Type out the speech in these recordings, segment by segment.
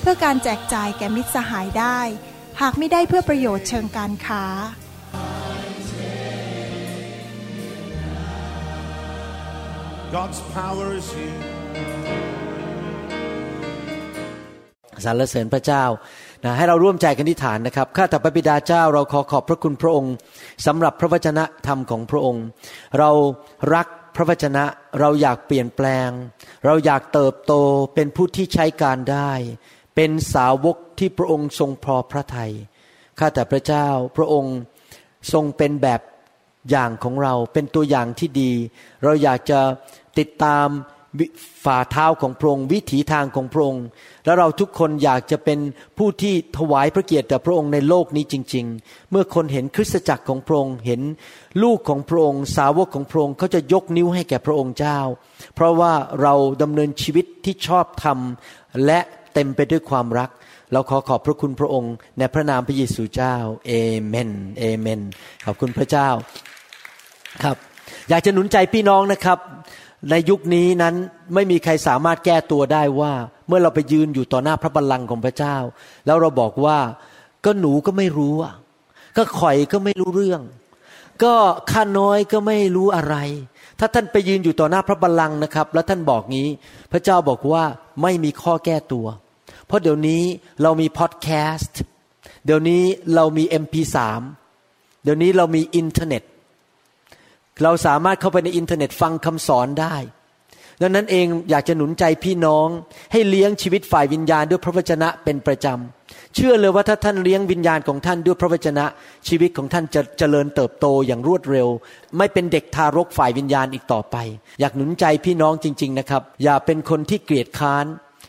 เพื่อการแจกจ่ายแก่มิตรสหายได้ หากไม่ได้เพื่อประโยชน์เชิงการค้า God's power is here. สรรเสริญพระเจ้านะให้เราร่วมใจกันอธิษฐานนะครับ ข้าแต่พระบิดาเจ้าเราขอขอบพระคุณพระองค์สำหรับพระวจนะธรรมของพระองค์ เรารักพระวจนะเราอยากเปลี่ยนแปลง เราอยากเติบโตเป็นผู้ที่ใช้การได้ เป็นสาวกที่พระองค์ทรงพอพระทัยข้าแต่พระเจ้าพระองค์ทรงเป็นแบบอย่างของเราเป็นตัวอย่างที่ดี เราอยากจะติดตามฝ่าเท้าของพระองค์วิถีทางของพระองค์ แล้วเราทุกคนอยากจะเป็นผู้ที่ถวายพระเกียรติแด่พระองค์ในโลกนี้จริง ๆ เมื่อคนเห็นคริสตจักรของพระองค์เห็นลูกของพระองค์ สาวกของพระองค์เขาจะยกนิ้วให้แก่พระองค์เจ้า เพราะว่าเราดำเนินชีวิตที่ชอบธรรมและ เต็มไปด้วยความรัก เราขอขอบพระคุณพระองค์ ในพระนามพระเยซูเจ้าเอเมนเอเมน ขอบคุณพระเจ้าครับ อยากจะหนุนใจพี่น้องนะครับ ในยุคนี้นั้นไม่มีใครสามารถแก้ตัวได้ว่า เมื่อเราไปยืนอยู่ต่อหน้าพระบัลลังก์ของพระเจ้า แล้วเราบอกว่าก็หนูก็ไม่รู้อะก็ข้อยก็ไม่รู้เรื่อง ก็ข้าน้อยก็ไม่รู้อะไร ถ้าท่านไปยืนอยู่ต่อหน้าพระบัลลังก์นะครับ แล้วท่านบอกงี้ พระเจ้าบอกว่าไม่มีข้อแก้ตัว เพราะเดี๋ยวนี้เรามีพอดแคสต์เดี๋ยวนี้เรามี MP3 เดี๋ยวนี้เรามีอินเทอร์เน็ต เราสามารถเข้าไปในอินเทอร์เน็ตฟังคำสอนได้ ดังนั้นเองอยากจะหนุนใจพี่น้อง ให้เลี้ยงชีวิตฝ่ายวิญญาณด้วยพระวจนะเป็นประจำ เชื่อเลยว่าถ้าท่านเลี้ยงวิญญาณของท่านด้วยพระวจนะ ชีวิตของท่านจะเจริญเติบโตอย่างรวดเร็ว ไม่เป็นเด็กทารกฝ่ายวิญญาณอีกต่อไป อยากหนุนใจพี่น้องจริง ๆนะครับ อย่าเป็นคนที่เกลียดค้าน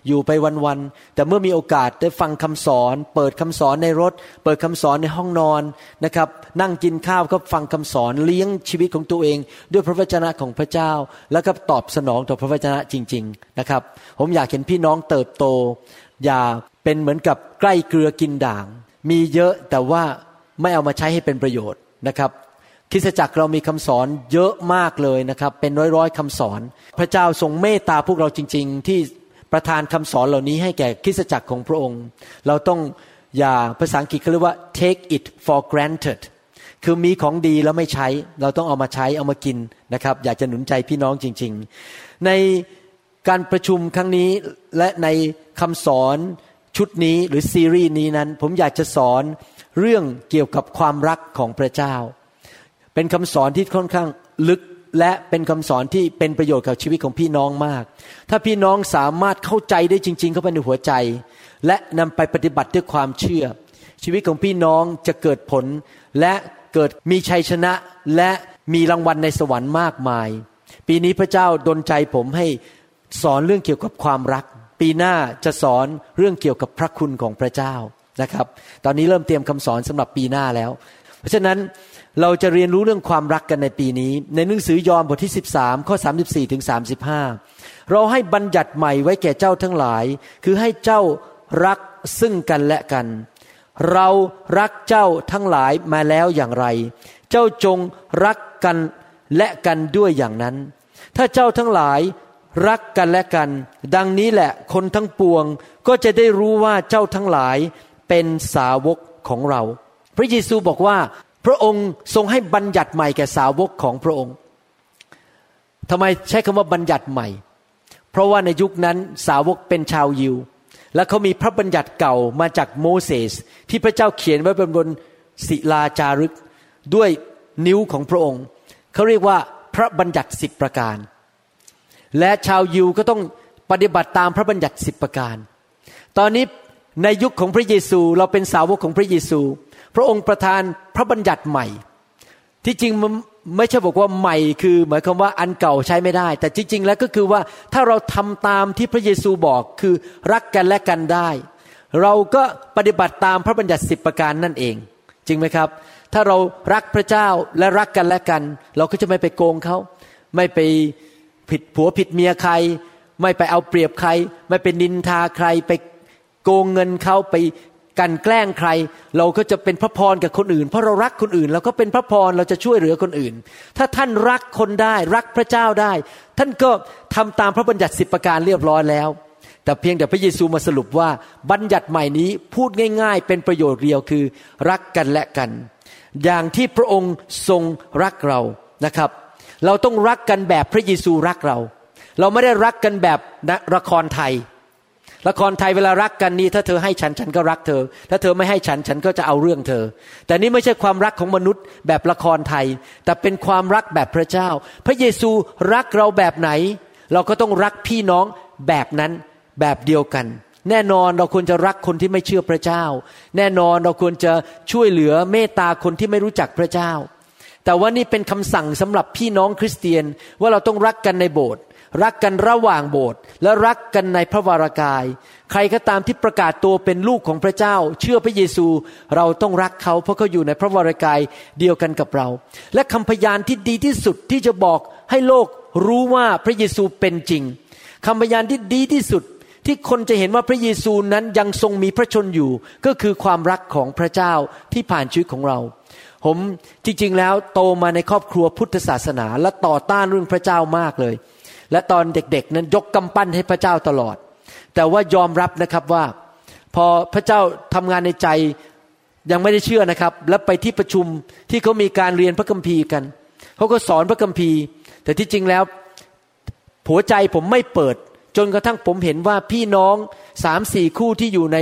อยู่ไปวันๆแต่เมื่อมีโอกาสได้ฟังคำสอน เปิดคำสอนในรถ เปิดคำสอนในห้องนอนนะครับ นั่งกินข้าวก็ฟังคำสอนเลี้ยงชีวิตของตัวเอง ด้วยพระวจนะของพระเจ้า แล้วก็ตอบสนองต่อพระวจนะจริง ๆนะครับ ผมอยากเห็นพี่น้องเติบโต อย่าเป็นเหมือนกับใกล้เกลือกินด่าง มีเยอะแต่ว่าไม่เอามาใช้ให้เป็นประโยชน์นะครับคริสตจักรเรามีคำสอนเยอะมากเลยนะครับ เป็นร้อยๆคำสอน พระเจ้าทรงเมตตาพวกเราจริง ๆ ที่ ประทานคำสอนเหล่านี้ให้แก่คริสตจักรของพระองค์ เราต้องอย่าภาษาอังกฤษเขาเรียกว่า take it for granted คือมีของดีแล้วไม่ใช้ เราต้องเอามาใช้เอามากินนะครับ อยากจะหนุนใจพี่น้องจริง ๆ ในการประชุมครั้งนี้และในคำสอนชุดนี้หรือซีรีส์นี้นั้น ผมอยากจะสอนเรื่องเกี่ยวกับความรักของพระเจ้า เป็นคำสอนที่ค่อนข้างลึก และเป็นคำสอนที่เป็นประโยชน์กับชีวิตของพี่น้องมาก ถ้าพี่น้องสามารถเข้าใจได้จริง ๆ เข้าไปในหัวใจ และนำไปปฏิบัติด้วยความเชื่อ ชีวิตของพี่น้องจะเกิดผล และเกิดมีชัยชนะและมีรางวัลในสวรรค์มากมาย ปีนี้พระเจ้าดลใจผมให้สอนเรื่องเกี่ยวกับความรัก ปีหน้าจะสอนเรื่องเกี่ยวกับพระคุณของพระเจ้านะครับ ตอนนี้เริ่มเตรียมคำสอนสำหรับปีหน้าแล้ว เพราะฉะนั้น เราจะเรียนรู้เรื่องความรักกันในปีนี้ ในหนังสือยอห์นบทที่ 13 ข้อ 34 ถึง 35 เราให้บัญญัติใหม่ไว้แก่เจ้าทั้งหลาย คือให้เจ้ารักซึ่งกันและกัน เรารักเจ้าทั้งหลายมาแล้วอย่างไร เจ้าจงรักกันและกันด้วยอย่างนั้น ถ้าเจ้าทั้งหลายรักกันและกัน ดังนี้แหละคนทั้งปวงก็จะได้รู้ว่าเจ้าทั้งหลายเป็นสาวกของเรา พระเยซูบอกว่า พระองค์ทรงให้บัญญัติใหม่แก่สาวกของพระองค์ทำไมใช้คำว่าบัญญัติใหม่ เพราะว่าในยุคนั้นสาวกเป็นชาวยิว และเขามีพระบัญญัติเก่ามาจากโมเสสที่พระเจ้าเขียนไว้บนศิลาจารึกด้วยนิ้วของพระองค์ เขาเรียกว่าพระบัญญัติสิบประการ และชาวยิวก็ต้องปฏิบัติตามพระบัญญัติสิบประการ ตอนนี้ในยุคของพระเยซูเราเป็นสาวกของพระเยซู พระองค์ประทานพระบัญญัติใหม่ ที่จริงมันไม่ใช่บอกว่าใหม่คือ หมายความว่าอันเก่าใช้ไม่ได้ แต่จริง ๆ แล้วก็คือว่าถ้าเราทำตามที่พระเยซูบอกคือรักกันและกันได้ เราก็ปฏิบัติตามพระบัญญัติสิบประการนั่นเอง จริงไหมครับ ถ้าเรารักพระเจ้าและรักกันและกัน เราก็จะไม่ไปโกงเขาไม่ไปผิดผัวผิดเมียใคร ไม่ไปเอาเปรียบใคร ไม่ไปนินทาใคร ไปโกงเงินเขาไป กันแกล้งใคร เราก็จะเป็นพระพรกับคนอื่น เพราะเรารักคนอื่น เราก็เป็นพระพรเราจะช่วยเหลือคนอื่น ถ้าท่านรักคนได้รักพระเจ้าได้ ท่านก็ทำตามพระบัญญัติสิบประการเรียบร้อยแล้ว แต่เพียงแต่พระเยซูมาสรุปว่าบัญญัติใหม่นี้พูดง่าย ๆ เป็นประโยชน์เดียวคือ รักกันและกัน อย่างที่พระองค์ทรงรักเรานะครับ เราต้องรักกันแบบพระเยซูรักเรา เราไม่ได้รักกันแบบละครไทย ละครไทยเวลารักกันนี่ถ้าเธอให้ฉันฉันก็รักเธอ ถ้าเธอไม่ให้ฉันฉันก็จะเอาเรื่องเธอ แต่นี่ไม่ใช่ความรักของมนุษย์แบบละครไทย แต่เป็นความรักแบบพระเจ้า พระเยซูรักเราแบบไหน เราก็ต้องรักพี่น้องแบบนั้นแบบเดียวกัน แน่นอนเราควรจะรักคนที่ไม่เชื่อพระเจ้า แน่นอนเราควรจะช่วยเหลือเมตตาคนที่ไม่รู้จักพระเจ้า แต่ว่านี่เป็นคำสั่งสำหรับพี่น้องคริสเตียนว่าเราต้องรักกันในโบสถ์ รักกันระหว่างโบสถ์และรักกันในพระวรากาย ใครก็ตามที่ประกาศตัวเป็นลูกของพระเจ้า เชื่อพระเยซูเราต้องรักเขาเพราะเขาอยู่ในพระวรากายเดียวกันกับเรา และคำพยานที่ดีที่สุดที่จะบอกให้โลกรู้ว่าพระเยซูเป็นจริงคำพยานที่ดีที่สุดที่คนจะเห็นว่าพระเยซูนั้นยังทรงมีพระชนอยู่ ก็คือความรักของพระเจ้าที่ผ่านชีวิตของเรา ผมจริงๆแล้วโตมาในครอบครัวพุทธศาสนา และต่อต้านเรื่องพระเจ้ามากเลย และตอนเด็กๆ นั้นยกกำปั้นให้พระเจ้าตลอด แต่ว่ายอมรับนะครับว่า พอพระเจ้าทำงานในใจยังไม่ได้เชื่อนะครับ แล้วไปที่ประชุมที่เขามีการเรียนพระคัมภีร์กันเขาก็สอนพระคัมภีร์ แต่ที่จริงแล้วหัวใจผมไม่เปิด จนกระทั่งผมเห็นว่าพี่น้องสามสี่คู่ที่อยู่ใน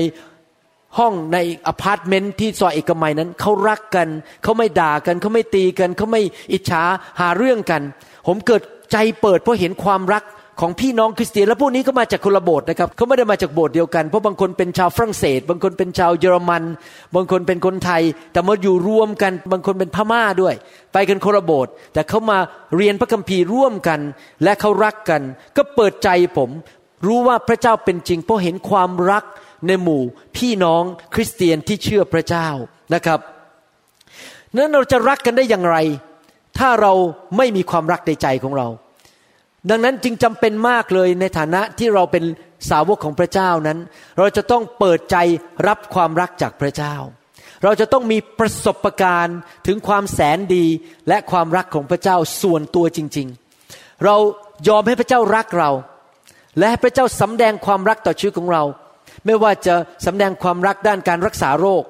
ห้องในอพาร์ตเมนต์ที่ซอยเอกมัยนั้นเขารักกันเขาไม่ด่ากันเขาไม่ตีกันเขาไม่อิจฉาหาเรื่องกัน ผมเกิด ใจเปิดเพราะเห็นความรักของพี่น้องคริสเตียนและพวกนี้ก็มาจากคนละโบสถ์นะครับเขาไม่ได้มาจากโบสถ์เดียวกันเพราะบางคนเป็นชาวฝรั่งเศส บางคนเป็นชาวเยอรมัน บางคนเป็นคนไทย แต่มาอยู่รวมกัน บางคนเป็นพม่าด้วย ไปกันคนละโบสถ์แต่เขามาเรียนพระคัมภีร์ร่วมกัน และเขารักกัน ก็เปิดใจผม รู้ว่าพระเจ้าเป็นจริง เพราะเห็นความรักในหมู่พี่น้องคริสเตียนที่เชื่อพระเจ้านะครับนั้นเราจะรักกันได้อย่างไร ถ้าเราไม่มีความรักในใจของเรา ดังนั้นจึงจำเป็นมากเลยในฐานะที่เราเป็นสาวกของพระเจ้านั้น เราจะต้องเปิดใจรับความรักจากพระเจ้า เราจะต้องมีประสบการณ์ถึงความแสนดีและความรักของพระเจ้าส่วนตัวจริง ๆ เรายอมให้พระเจ้ารักเรา และให้พระเจ้าสำแดงความรักต่อชีวิตของเรา ไม่ว่าจะสำแดงความรักด้านการรักษาโรค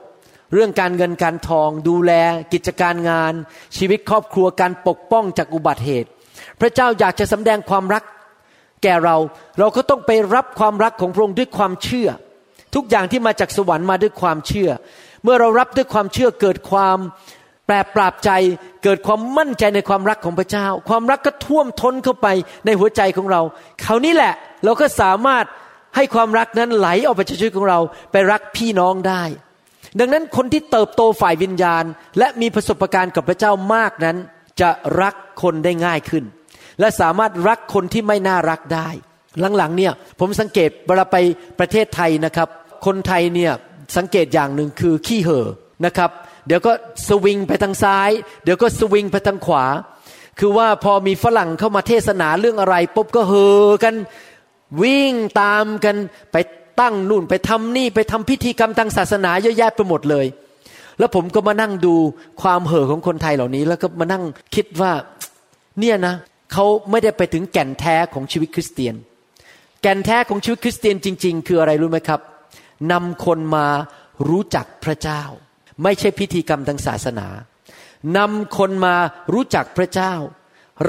เรื่องการเงินการทอง ดูแลกิจการงาน ชีวิตครอบครัวการปกป้องจากอุบัติเหตุ พระเจ้าอยากจะสำแดงความรัก แก่เราเราก็ต้องไปรับความรักของพระองค์ด้วยความเชื่อ ทุกอย่างที่มาจากสวรรค์มาด้วยความเชื่อ เมื่อเรารับด้วยความเชื่อเกิดความแปรปราบใจเกิดความมั่นใจในความรักของพระเจ้า ความรักก็ท่วมท้นเข้าไปในหัวใจของเราคราวนี้แหละเราก็สามารถให้ความรักนั้นไหลออกไปจากชีวิตของเรา ไปรักพี่น้องได้ ดังนั้นคนที่เติบโตฝ่ายวิญญาณ และมีประสบการณ์กับพระเจ้ามากนั้น จะรักคนได้ง่ายขึ้น และสามารถรักคนที่ไม่น่ารักได้ หลังๆเนี่ยผมสังเกตเวลาไปประเทศไทยนะครับ คนไทยเนี่ยสังเกตอย่างหนึ่งคือขี้เห่อนะครับ เดี๋ยวก็สวิงไปทางซ้าย เดี๋ยวก็สวิงไปทางขวา คือว่าพอมีฝรั่งเข้ามาเทศนาเรื่องอะไรปุ๊บก็เห่อกันวิ่งตามกันไป ตั้งนู่นไปทำนี่ไปทำพิธีกรรมทางศาสนาเยอะแยะไปหมดเลย แล้วผมก็มานั่งดูความเห่อของคนไทยเหล่านี้ แล้วก็มานั่งคิดว่าเนี่ยนะเขาไม่ได้ไปถึงแก่นแท้ของชีวิตคริสเตียน แก่นแท้ของชีวิตคริสเตียนจริง ๆ คืออะไรรู้ไหมครับนำคนมารู้จักพระเจ้า ไม่ใช่พิธีกรรมทางศาสนานำคนมารู้จักพระเจ้า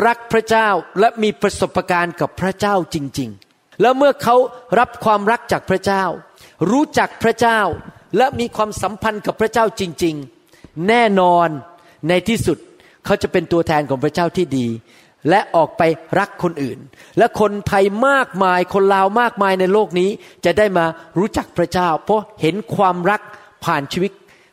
รักพระเจ้าและมีประสบการณ์กับพระเจ้าจริง ๆ แล้วเมื่อเขารับความรักจากพระเจ้า รู้จักพระเจ้าและมีความสัมพันธ์กับพระเจ้าจริง ๆ แน่นอนในที่สุดเขาจะเป็นตัวแทนของพระเจ้าที่ดี และออกไปรักคนอื่น และคนไทยมากมายคนลาวมากมายในโลกนี้จะได้มารู้จักพระเจ้า เพราะเห็นความรักผ่านชีวิต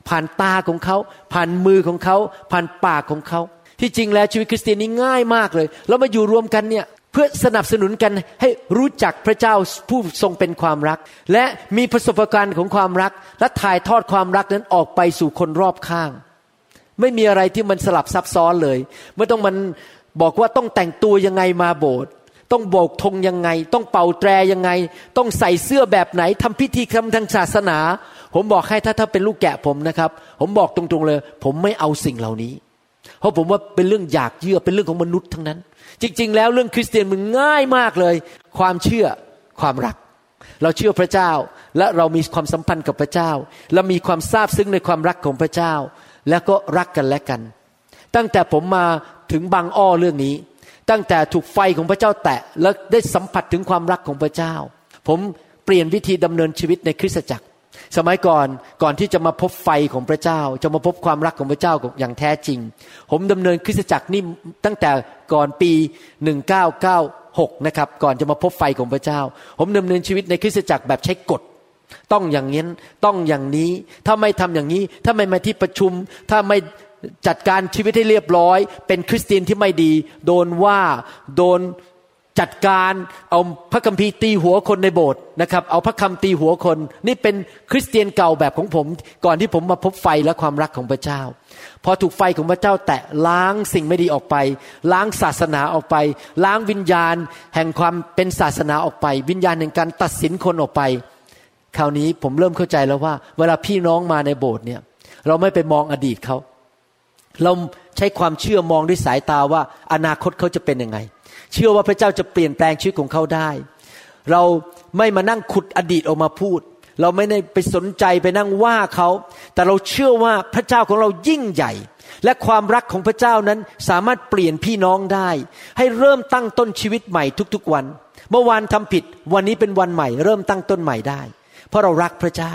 ผ่านตาของเขา ผ่านมือของเขา ผ่านปากของเขา ที่จริงแล้วชีวิตคริสเตียนนี้ง่ายมากเลยเรามาอยู่รวมกันเนี่ย พื่อสนับสนุนกันให้รู้จักพระเจ้าผู้ทรงเป็นความรัก และมีประสบการณ์ของความรัก และถ่ายทอดความรักนั้นออกไปสู่คนรอบข้าง ไม่มีอะไรที่มันสลับซับซ้อนเลยไม่ต้องมันบอกว่าต้องแต่งตัวยังไงมาโบสถ์ต้องโบกธงยังไง ต้องเป่าแตรยังไง ต้องใส่เสื้อแบบไหนทำพิธีกรรมทางศาสนา ผมบอกให้ถ้าถ้าเป็นลูกแกะผมนะครับ ผมบอกตรงๆเลย ผมไม่เอาสิ่งเหล่านี้ เพราะผมว่าเป็นเรื่องอยากเยื่อเป็นเรื่องของมนุษย์ทั้งนั้น จริง ๆ แล้วเรื่องคริสเตียนมันง่ายมากเลย ความเชื่อความรัก เราเชื่อพระเจ้าและเรามีความสัมพันธ์กับพระเจ้า และมีความซาบซึ้งในความรักของพระเจ้า แล้วก็รักกันและกัน ตั้งแต่ผมมาถึงบางอ้อเรื่องนี้ ตั้งแต่ถูกไฟของพระเจ้าแตะแล้วได้สัมผัสถึงความรักของพระเจ้า ผมเปลี่ยนวิธีดำเนินชีวิตในคริสตจักร สมัยก่อนก่อนที่จะมาพบไฟของพระเจ้า จะมาพบความรักของพระเจ้าอย่างแท้จริง ผมดำเนินคริสตจักรนี่ตั้งแต่ก่อนปี 1996 นะครับ ก่อนจะมาพบไฟของพระเจ้า ผมดำเนินชีวิตในคริสตจักรแบบใช้กฎ ต้องอย่างนี้ต้องอย่างนี้ ถ้าไม่ทำอย่างนี้ ถ้าไม่มาที่ประชุม ถ้าไม่จัดการชีวิตให้เรียบร้อย เป็นคริสเตียนที่ไม่ดี โดนว่าโดน จัดการเอาพระคัมภีร์ตีหัวคนในโบสถ์นะครับ เอาพระคำตีหัวคน นี่เป็นคริสเตียนเก่าแบบของผม ก่อนที่ผมมาพบไฟและความรักของพระเจ้า พอถูกไฟของพระเจ้าแตะล้างสิ่งไม่ดีออกไป ล้างศาสนาออกไป ล้างวิญญาณ แห่งความเป็นศาสนาออกไป วิญญาณแห่งการตัดสินคนออกไป คราวนี้ผมเริ่มเข้าใจแล้วว่า เวลาพี่น้องมาในโบสถ์เนี่ย เราไม่ไปมองอดีตเขาเราใช้ความเชื่อมองด้วยสายตาว่าอนาคตเขาจะเป็นยังไง เชื่อว่าพระเจ้าจะเปลี่ยนแปลงชีวิตของเขาได้ เราไม่มานั่งขุดอดีตออกมาพูด เราไม่ได้ไปสนใจไปนั่งว่าเขา แต่เราเชื่อว่าพระเจ้าของเรายิ่งใหญ่ และความรักของพระเจ้านั้นสามารถเปลี่ยนพี่น้องได้ ให้เริ่มตั้งต้นชีวิตใหม่ทุกๆวัน เมื่อวานทำผิดวันนี้เป็นวันใหม่ เริ่มตั้งต้นใหม่ได้ เพราะเรารักพระเจ้า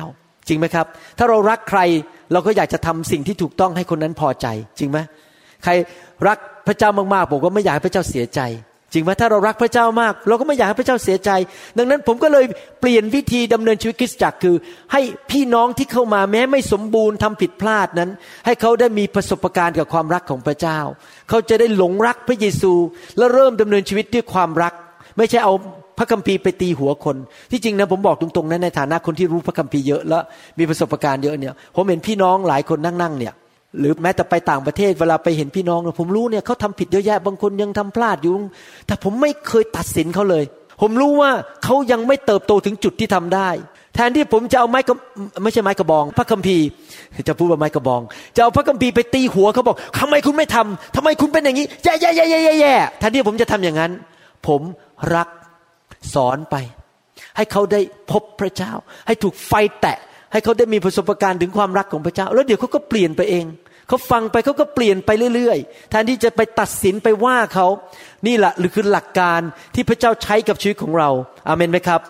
จริงไหมครับ ถ้าเรารักใครเราก็อยากจะทำสิ่งที่ถูกต้องให้คนนั้นพอใจ จริงไหมใครรักพระเจ้ามากๆผมก็ไม่อยากให้พระเจ้าเสียใจ จริงไหมถ้าเรารักพระเจ้ามาก เราก็ไม่อยากให้พระเจ้าเสียใจ ดังนั้นผมก็เลยเปลี่ยนวิธีดำเนินชีวิตคริสตจักรคือ ให้พี่น้องที่เข้ามาแม้ไม่สมบูรณ์ทำผิดพลาดนั้น ให้เขาได้มีประสบการณ์กับความรักของพระเจ้า เขาจะได้หลงรักพระเยซู และเริ่มดำเนินชีวิตด้วยความรัก ไม่ใช่เอาพระคัมภีร์ไปตีหัวคน ที่จริงนะผมบอกตรงๆนะในฐานะคนที่รู้พระคัมภีร์เยอะและมีประสบการณ์เยอะเนี่ยผมเห็นพี่น้องหลายคนนั่งๆเนี่ย หรือแม้แต่ไปต่างประเทศเวลาไปเห็นพี่น้องผมรู้เนี่ยเขาทำผิดเยอะแยะบางคนยังทำพลาดอยู่ แต่ผมไม่เคยตัดสินเขาเลย ผมรู้ว่าเขายังไม่เติบโตถึงจุดที่ทำได้ แทนที่ผมจะเอาไม้กไม่ใช่ไม้กระบอง พระคัมภีร์จะพูดว่าไม้กระบอง จะเอาพระคัมภีร์ไปตีหัวเขาบอกทำไมคุณไม่ทำทำไมคุณเป็นอย่างนี้แย่แย่แย่แย่แย่แทนที่ผมจะทำอย่างนั้น ผมรักสอนไป ให้เขาได้พบพระเจ้า ให้ถูกไฟแตะ ให้เขาได้มีประสบการณ์ถึงความรักของพระเจ้า แล้วเดี๋ยวเขาก็เปลี่ยนไปเองเขาฟังไปเขาก็เปลี่ยนไปเรื่อยๆแทนที่จะไปตัดสินไปว่าเขานี่แหละหรือคือหลักการที่พระเจ้าใช้กับชีวิตของเราอาเมนไหมครับ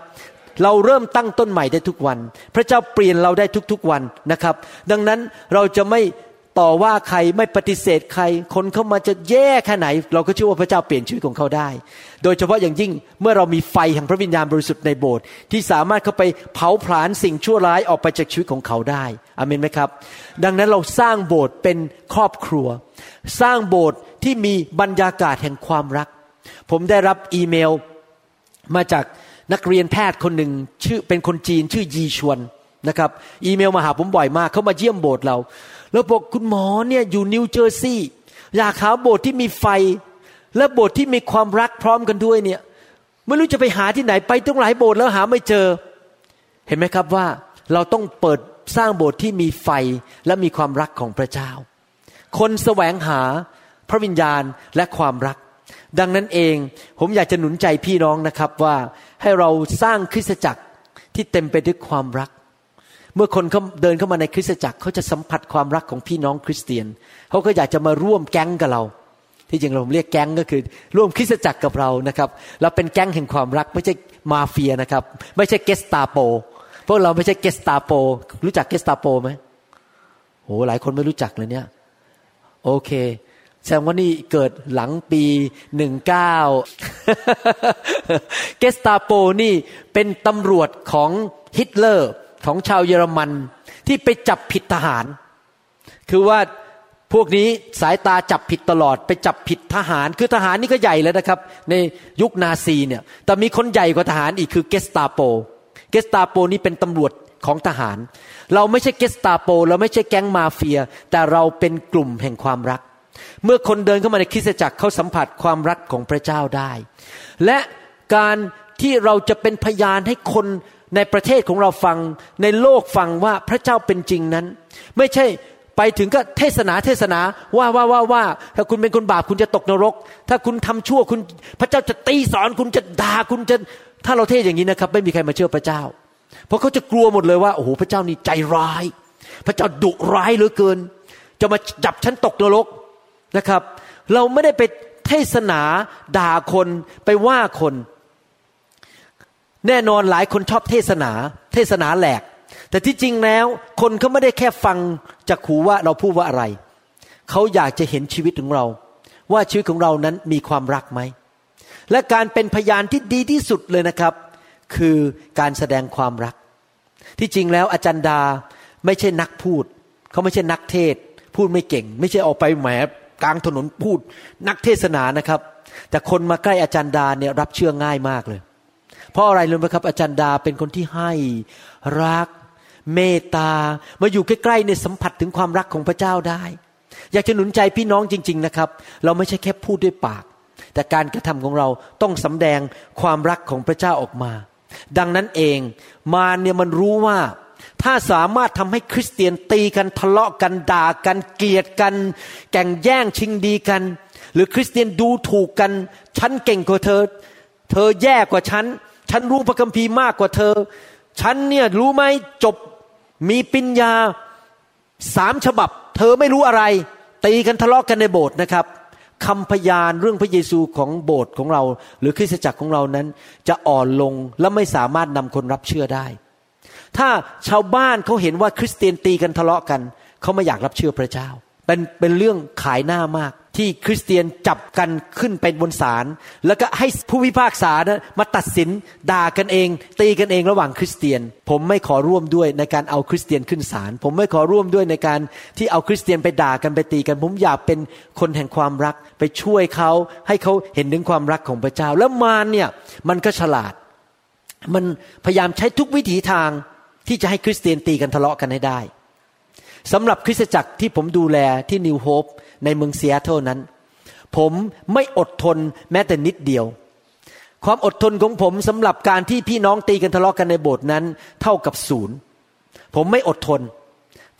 เราเริ่มตั้งต้นใหม่ได้ทุกวัน พระเจ้าเปลี่ยนเราได้ทุกๆวันนะครับ ดังนั้นเราจะไม่ ต่อว่าใครไม่ปฏิเสธใคร คนเข้ามาจะแย่แค่ไหน เราก็เชื่อว่าพระเจ้าเปลี่ยนชีวิตของเขาได้ โดยเฉพาะอย่างยิ่งเมื่อเรามีไฟแห่งพระวิญญาณบริสุทธิ์ในโบสถ์ที่สามารถเข้าไปเผาผลาญสิ่งชั่วร้ายออกไปจากชีวิตของเขาได้อเมนไหมครับ ดังนั้นเราสร้างโบสถ์เป็นครอบครัว สร้างโบสถ์ที่มีบรรยากาศแห่งความรัก ผมได้รับอีเมลมาจากนักเรียนแพทย์คนหนึ่งชื่อเป็นคนจีนชื่อยีชวนนะครับ อีเมลมาหาผมบ่อยมากเขามาเยี่ยมโบสถ์เรา แล้วบอกคุณหมอเนี่ยอยู่นิวเจอร์ซีย์อยากหาโบสถ์ที่มีไฟ และโบสถ์ที่มีความรักพร้อมกันด้วยเนี่ยไม่รู้จะไปหาที่ไหนไปต้งหลายโบสถ์แล้วหาไม่เจอ เห็นไหมครับว่าเราต้องเปิดสร้างโบสถ์ที่มีไฟและมีความรักของพระเจ้า คนแสวงหาพระวิญญาณและความรัก ดังนั้นเองผมอยากจะหนุนใจพี่น้องนะครับว่าให้เราสร้างคริสตจักรที่เต็มไปด้วยความรัก เมื่อคนเขาเดินเข้ามาในคริสตจักรเขาจะสัมผัสความรักของพี่น้องคริสเตียน เขาก็อยากจะมาร่วมแก๊งกับเรา ที่จริงเราเรียกแก๊งก็คือ ร่วมคริสตจักรกับเรานะครับเราเป็นแก๊งแห่งความรักไม่ใช่มาเฟียนะครับ ไม่ใช่เกสตาโปพวกเราไม่ใช่เกสตาโป รู้จักเกสตาโปไหมโอ้หลายคนไม่รู้จักเลยเนี่ย โอเคแสดงว่านี่เกิดหลังปีหนึ่งเก้าเกสตาโปนี่เป็นตำรวจของฮิตเลอร์ ของชาวเยอรมันที่ไปจับผิดทหาร คือว่าพวกนี้สายตาจับผิดตลอด ไปจับผิดทหาร คือทหารนี่ก็ใหญ่แล้วนะครับ ในยุคนาซีเนี่ยแต่มีคนใหญ่กว่าทหารอีกคือเกสตาโป เกสตาโปนี่เป็นตำรวจของทหาร เราไม่ใช่เกสตาโป เราไม่ใช่แก๊งมาเฟีย แต่เราเป็นกลุ่มแห่งความรัก เมื่อคนเดินเข้ามาในคริสตจักรเขาสัมผัสความรักของพระเจ้าได้ และการที่เราจะเป็นพยานให้คน ในประเทศของเราฟังในโลกฟังว่าพระเจ้าเป็นจริงนั้น ไม่ใช่ไปถึงก็เทศนาเทศนาว่าว่าว่าว่าถ้าคุณเป็นคนบาปคุณจะตกนรก ถ้าคุณทำชั่วคุณพระเจ้าจะตีสอนคุณจะด่าคุณจะถ้าเราเทศอย่างนี้นะครับ ไม่มีใครมาเชื่อพระเจ้า เพราะเขาจะกลัวหมดเลยว่าโอ้โหพระเจ้านี่ใจร้าย พระเจ้าดุร้ายเหลือเกิน จะมาจับฉันตกนรกนะครับ เราไม่ได้ไปเทศนาด่าคนไปว่าคน แน่นอนหลายคนชอบเทศนา เทศนาแหลก แต่ที่จริงแล้วคนเขาไม่ได้แค่ฟังจากหูว่าเราพูดว่าอะไร เขาอยากจะเห็นชีวิตของเรา ว่าชีวิตของเรานั้นมีความรักไหม และการเป็นพยานที่ดีที่สุดเลยนะครับ คือการแสดงความรัก ที่จริงแล้วอาจารย์ดาไม่ใช่นักพูด เขาไม่ใช่นักเทศ พูดไม่เก่ง ไม่ใช่ออกไปแหมกลางถนนพูด นักเทศนานะครับ แต่คนมาใกล้อาจารย์ดาเนี่ยรับเชื่อง่ายมากเลย เพราะอะไรรู้ไหมครับ อาจารย์ดาเป็นคนที่ให้รัก เมตตามาอยู่ใกล้ๆในสัมผัสถึงความรักของพระเจ้าได้ อยากจะหนุนใจพี่น้องจริง ๆนะครับ เราไม่ใช่แค่พูดด้วยปาก แต่การกระทำของเราต้องสำแดงความรักของพระเจ้าออกมา ดังนั้นเองมารเนี่ยมันรู้ว่าถ้าสามารถทำให้คริสเตียนตีกันทะเลาะกันด่ากันเกลียดกัน แก่งแย่งชิงดีกัน หรือคริสเตียนดูถูกกัน ฉันเก่งกว่าเธอ เธอแย่กว่าฉัน ฉันรู้พระคัมภีร์มากกว่าเธอ ฉันเนี่ยรู้ไหมจบมีปัญญาสามฉบับ เธอไม่รู้อะไร ตีกันทะเลาะกันในโบสถ์นะครับคำพยานเรื่องพระเยซูของโบสถ์ของเรา หรือคริสตจักรของเรานั้น จะอ่อนลงและไม่สามารถนำคนรับเชื่อได้ ถ้าชาวบ้านเขาเห็นว่าคริสเตียนตีกันทะเลาะกันเขาไม่อยากรับเชื่อพระเจ้า เป็นเป็นเรื่องขายหน้ามาก ที่คริสเตียนจับกันขึ้นไปบนศาลแล้วก็ให้ผู้พิพากษานะมาตัดสินด่ากันเอง ตีกันเองระหว่างคริสเตียน ผมไม่ขอร่วมด้วยในการเอาคริสเตียนขึ้นศาลผมไม่ขอร่วมด้วยในการที่เอาคริสเตียนไปด่ากันไปตีกัน ผมอยากเป็นคนแห่งความรักไปช่วยเขาให้เขาเห็นถึงความรักของพระเจ้า แล้วมารเนี่ยมันก็ฉลาด มันพยายามใช้ทุกวิถีทางที่จะให้คริสเตียนตีกันทะเลาะกันให้ได้สำหรับคริสตจักรที่ผมดูแลที่นิวโฮป ในเมืองเซียโตนั้น ผมไม่อดทนแม้แต่นิดเดียว ความอดทนของผมสำหรับการที่พี่น้องตีกันทะเลาะกันในโบสถ์นั้น เท่ากับศูนย์ผมไม่อดทน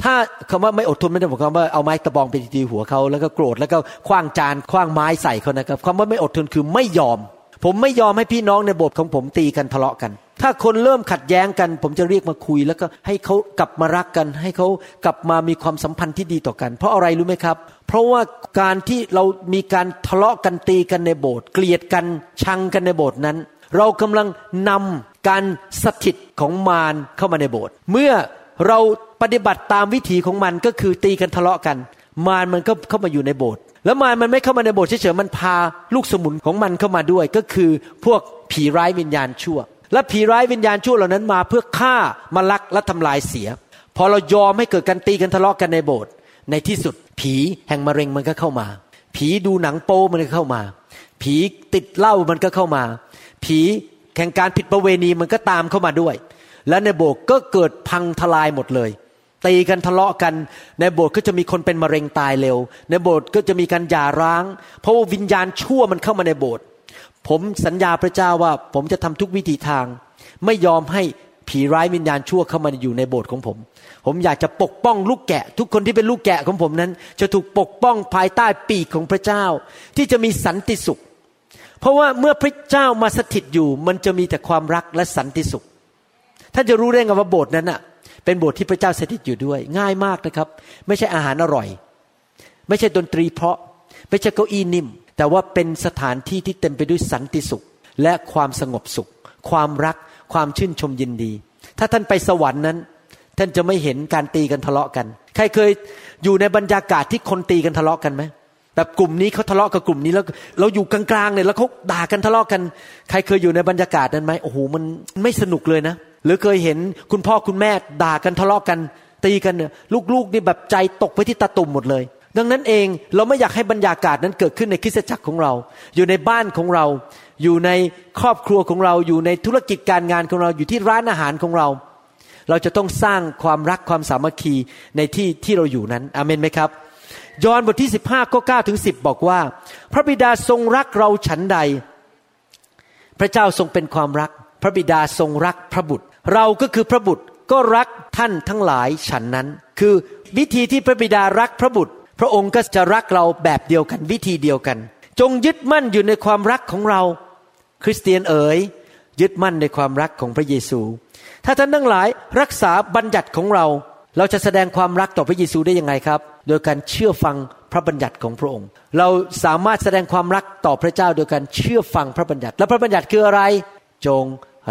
ถ้าคำว่าไม่อดทนไม่ได้บอกคำว่าเอาไม้ตะบองไปตีหัวเขาแล้วก็โกรธแล้วก็คว้างจานคว้างไม้ใส่เขานะครับคำว่าไม่อดทนคือไม่ยอม ผมไม่ยอมให้พี่น้องในโบสถ์ของผมตีกันทะเลาะกัน ถ้าคนเริ่มขัดแย้งกัน ผมจะเรียกมาคุย แล้วก็ให้เขากลับมารักกัน ให้เขากลับมามีความสัมพันธ์ที่ดีต่อกัน เพราะอะไรรู้ไหมครับ เพราะว่าการที่เรามีการทะเลาะกันตีกันในโบสถ์เกลียดกันชังกันในโบสถ์นั้น เรากำลังนำการสถิตของมารเข้ามาในโบสถ์เมื่อเราปฏิบัติตามวิถีของมันก็คือตีกันทะเลาะกัน มารมันก็เข้ามาอยู่ในโบสถ์แล้วมารมันไม่เข้ามาในโบสถ์เฉยๆมันพาลูกสมุนของมันเข้ามาด้วย ก็คือพวกผีร้ายวิญญาณชั่ว และผีร้ายวิญญาณชั่วเหล่านั้นมาเพื่อฆ่ามาลักและทำลายเสีย พอเรายอมให้เกิดการตีกันทะเลาะกันในโบสถ์ในที่สุด ผีแห่งมะเร็งมันก็เข้ามา ผีดูหนังโป้มันก็เข้ามา ผีติดเหล้ามันก็เข้ามา ผีแข่งการผิดประเวณีมันก็ตามเข้ามาด้วย และในโบสถ์ก็เกิดพังทลายหมดเลยตีกันทะเลาะกันในโบสถ์ก็จะมีคนเป็นมะเร็งตายเร็ว ในโบสถ์ก็จะมีการหย่าร้าง เพราะว่าวิญญาณชั่วมันเข้ามาในโบสถ์ผมสัญญาพระเจ้าว่าผมจะทำทุกวิธีทาง ไม่ยอมให้ผีร้ายวิญญาณชั่วเข้ามาอยู่ในโบสถ์ของผม ผมอยากจะปกป้องลูกแกะ ทุกคนที่เป็นลูกแกะของผมนั้น จะถูกปกป้องภายใต้ปีกของพระเจ้า ที่จะมีสันติสุข เพราะว่าเมื่อพระเจ้ามาสถิตอยู่ มันจะมีแต่ความรักและสันติสุขท่านจะรู้ได้ไงว่าโบสถ์นั้นอะ เป็นโบสถ์ที่พระเจ้าสถิตอยู่ด้วย ง่ายมากนะครับ ไม่ใช่อาหารอร่อย ไม่ใช่ดนตรีเพราะ ไม่ใช่เก้าอี้นิ่ม แต่ว่าเป็นสถานที่ที่เต็มไปด้วยสันติสุข และความสงบสุข ความรัก ความชื่นชมยินดี ถ้าท่านไปสวรรค์นั้น ท่านจะไม่เห็นการตีกันทะเลาะกัน ใครเคยอยู่ในบรรยากาศที่คนตีกันทะเลาะกันไหมแบบกลุ่มนี้เขาทะเลาะกับกลุ่มนี้แล้ว เราอยู่กลางๆเนี่ยแล้วเขาด่ากันทะเลาะกัน ใครเคยอยู่ในบรรยากาศนั้นไหมโอ้โหมันไม่สนุกเลยนะ หรือเคยเห็นคุณพ่อคุณแม่ด่ากันทะเลาะกัน ตีกันเนี่ยลูกๆนี่แบบใจตกไปที่ตาตุ่มหมดเลย ดังนั้นเองเราไม่อยากให้บรรยากาศนั้นเกิดขึ้นในคริสตจักรของเรา อยู่ในบ้านของเรา อยู่ในครอบครัวของเรา อยู่ในธุรกิจการงานของเรา อยู่ที่ร้านอาหารของเรา เราจะต้องสร้างความรักความสามัคคีในที่ที่เราอยู่นั้น อเมนไหมครับ ยอห์นบทที่ 15ข้อ9ถึง10 บอกว่า พระบิดาทรงรักเราฉันใด พระเจ้าทรงเป็นความรัก พระบิดาทรงรักพระบุตร เราก็คือพระบุตรก็รักท่านทั้งหลายฉันนั้น คือวิธีที่พระบิดารักพระบุตร พระองค์ก็จะรักเราแบบเดียวกันวิธีเดียวกัน จงยึดมั่นอยู่ในความรักของเรา คริสเตียนเอ๋ยยึดมั่นในความรักของพระเยซู ถ้าท่านทั้งหลายรักษาบัญญัติของเรา เราจะแสดงความรักต่อพระเยซูได้ยังไงครับ โดยการเชื่อฟังพระบัญญัติของพระองค์ เราสามารถแสดงความรักต่อพระเจ้าโดยการเชื่อฟังพระบัญญัติ และพระบัญญัติคืออะไร จง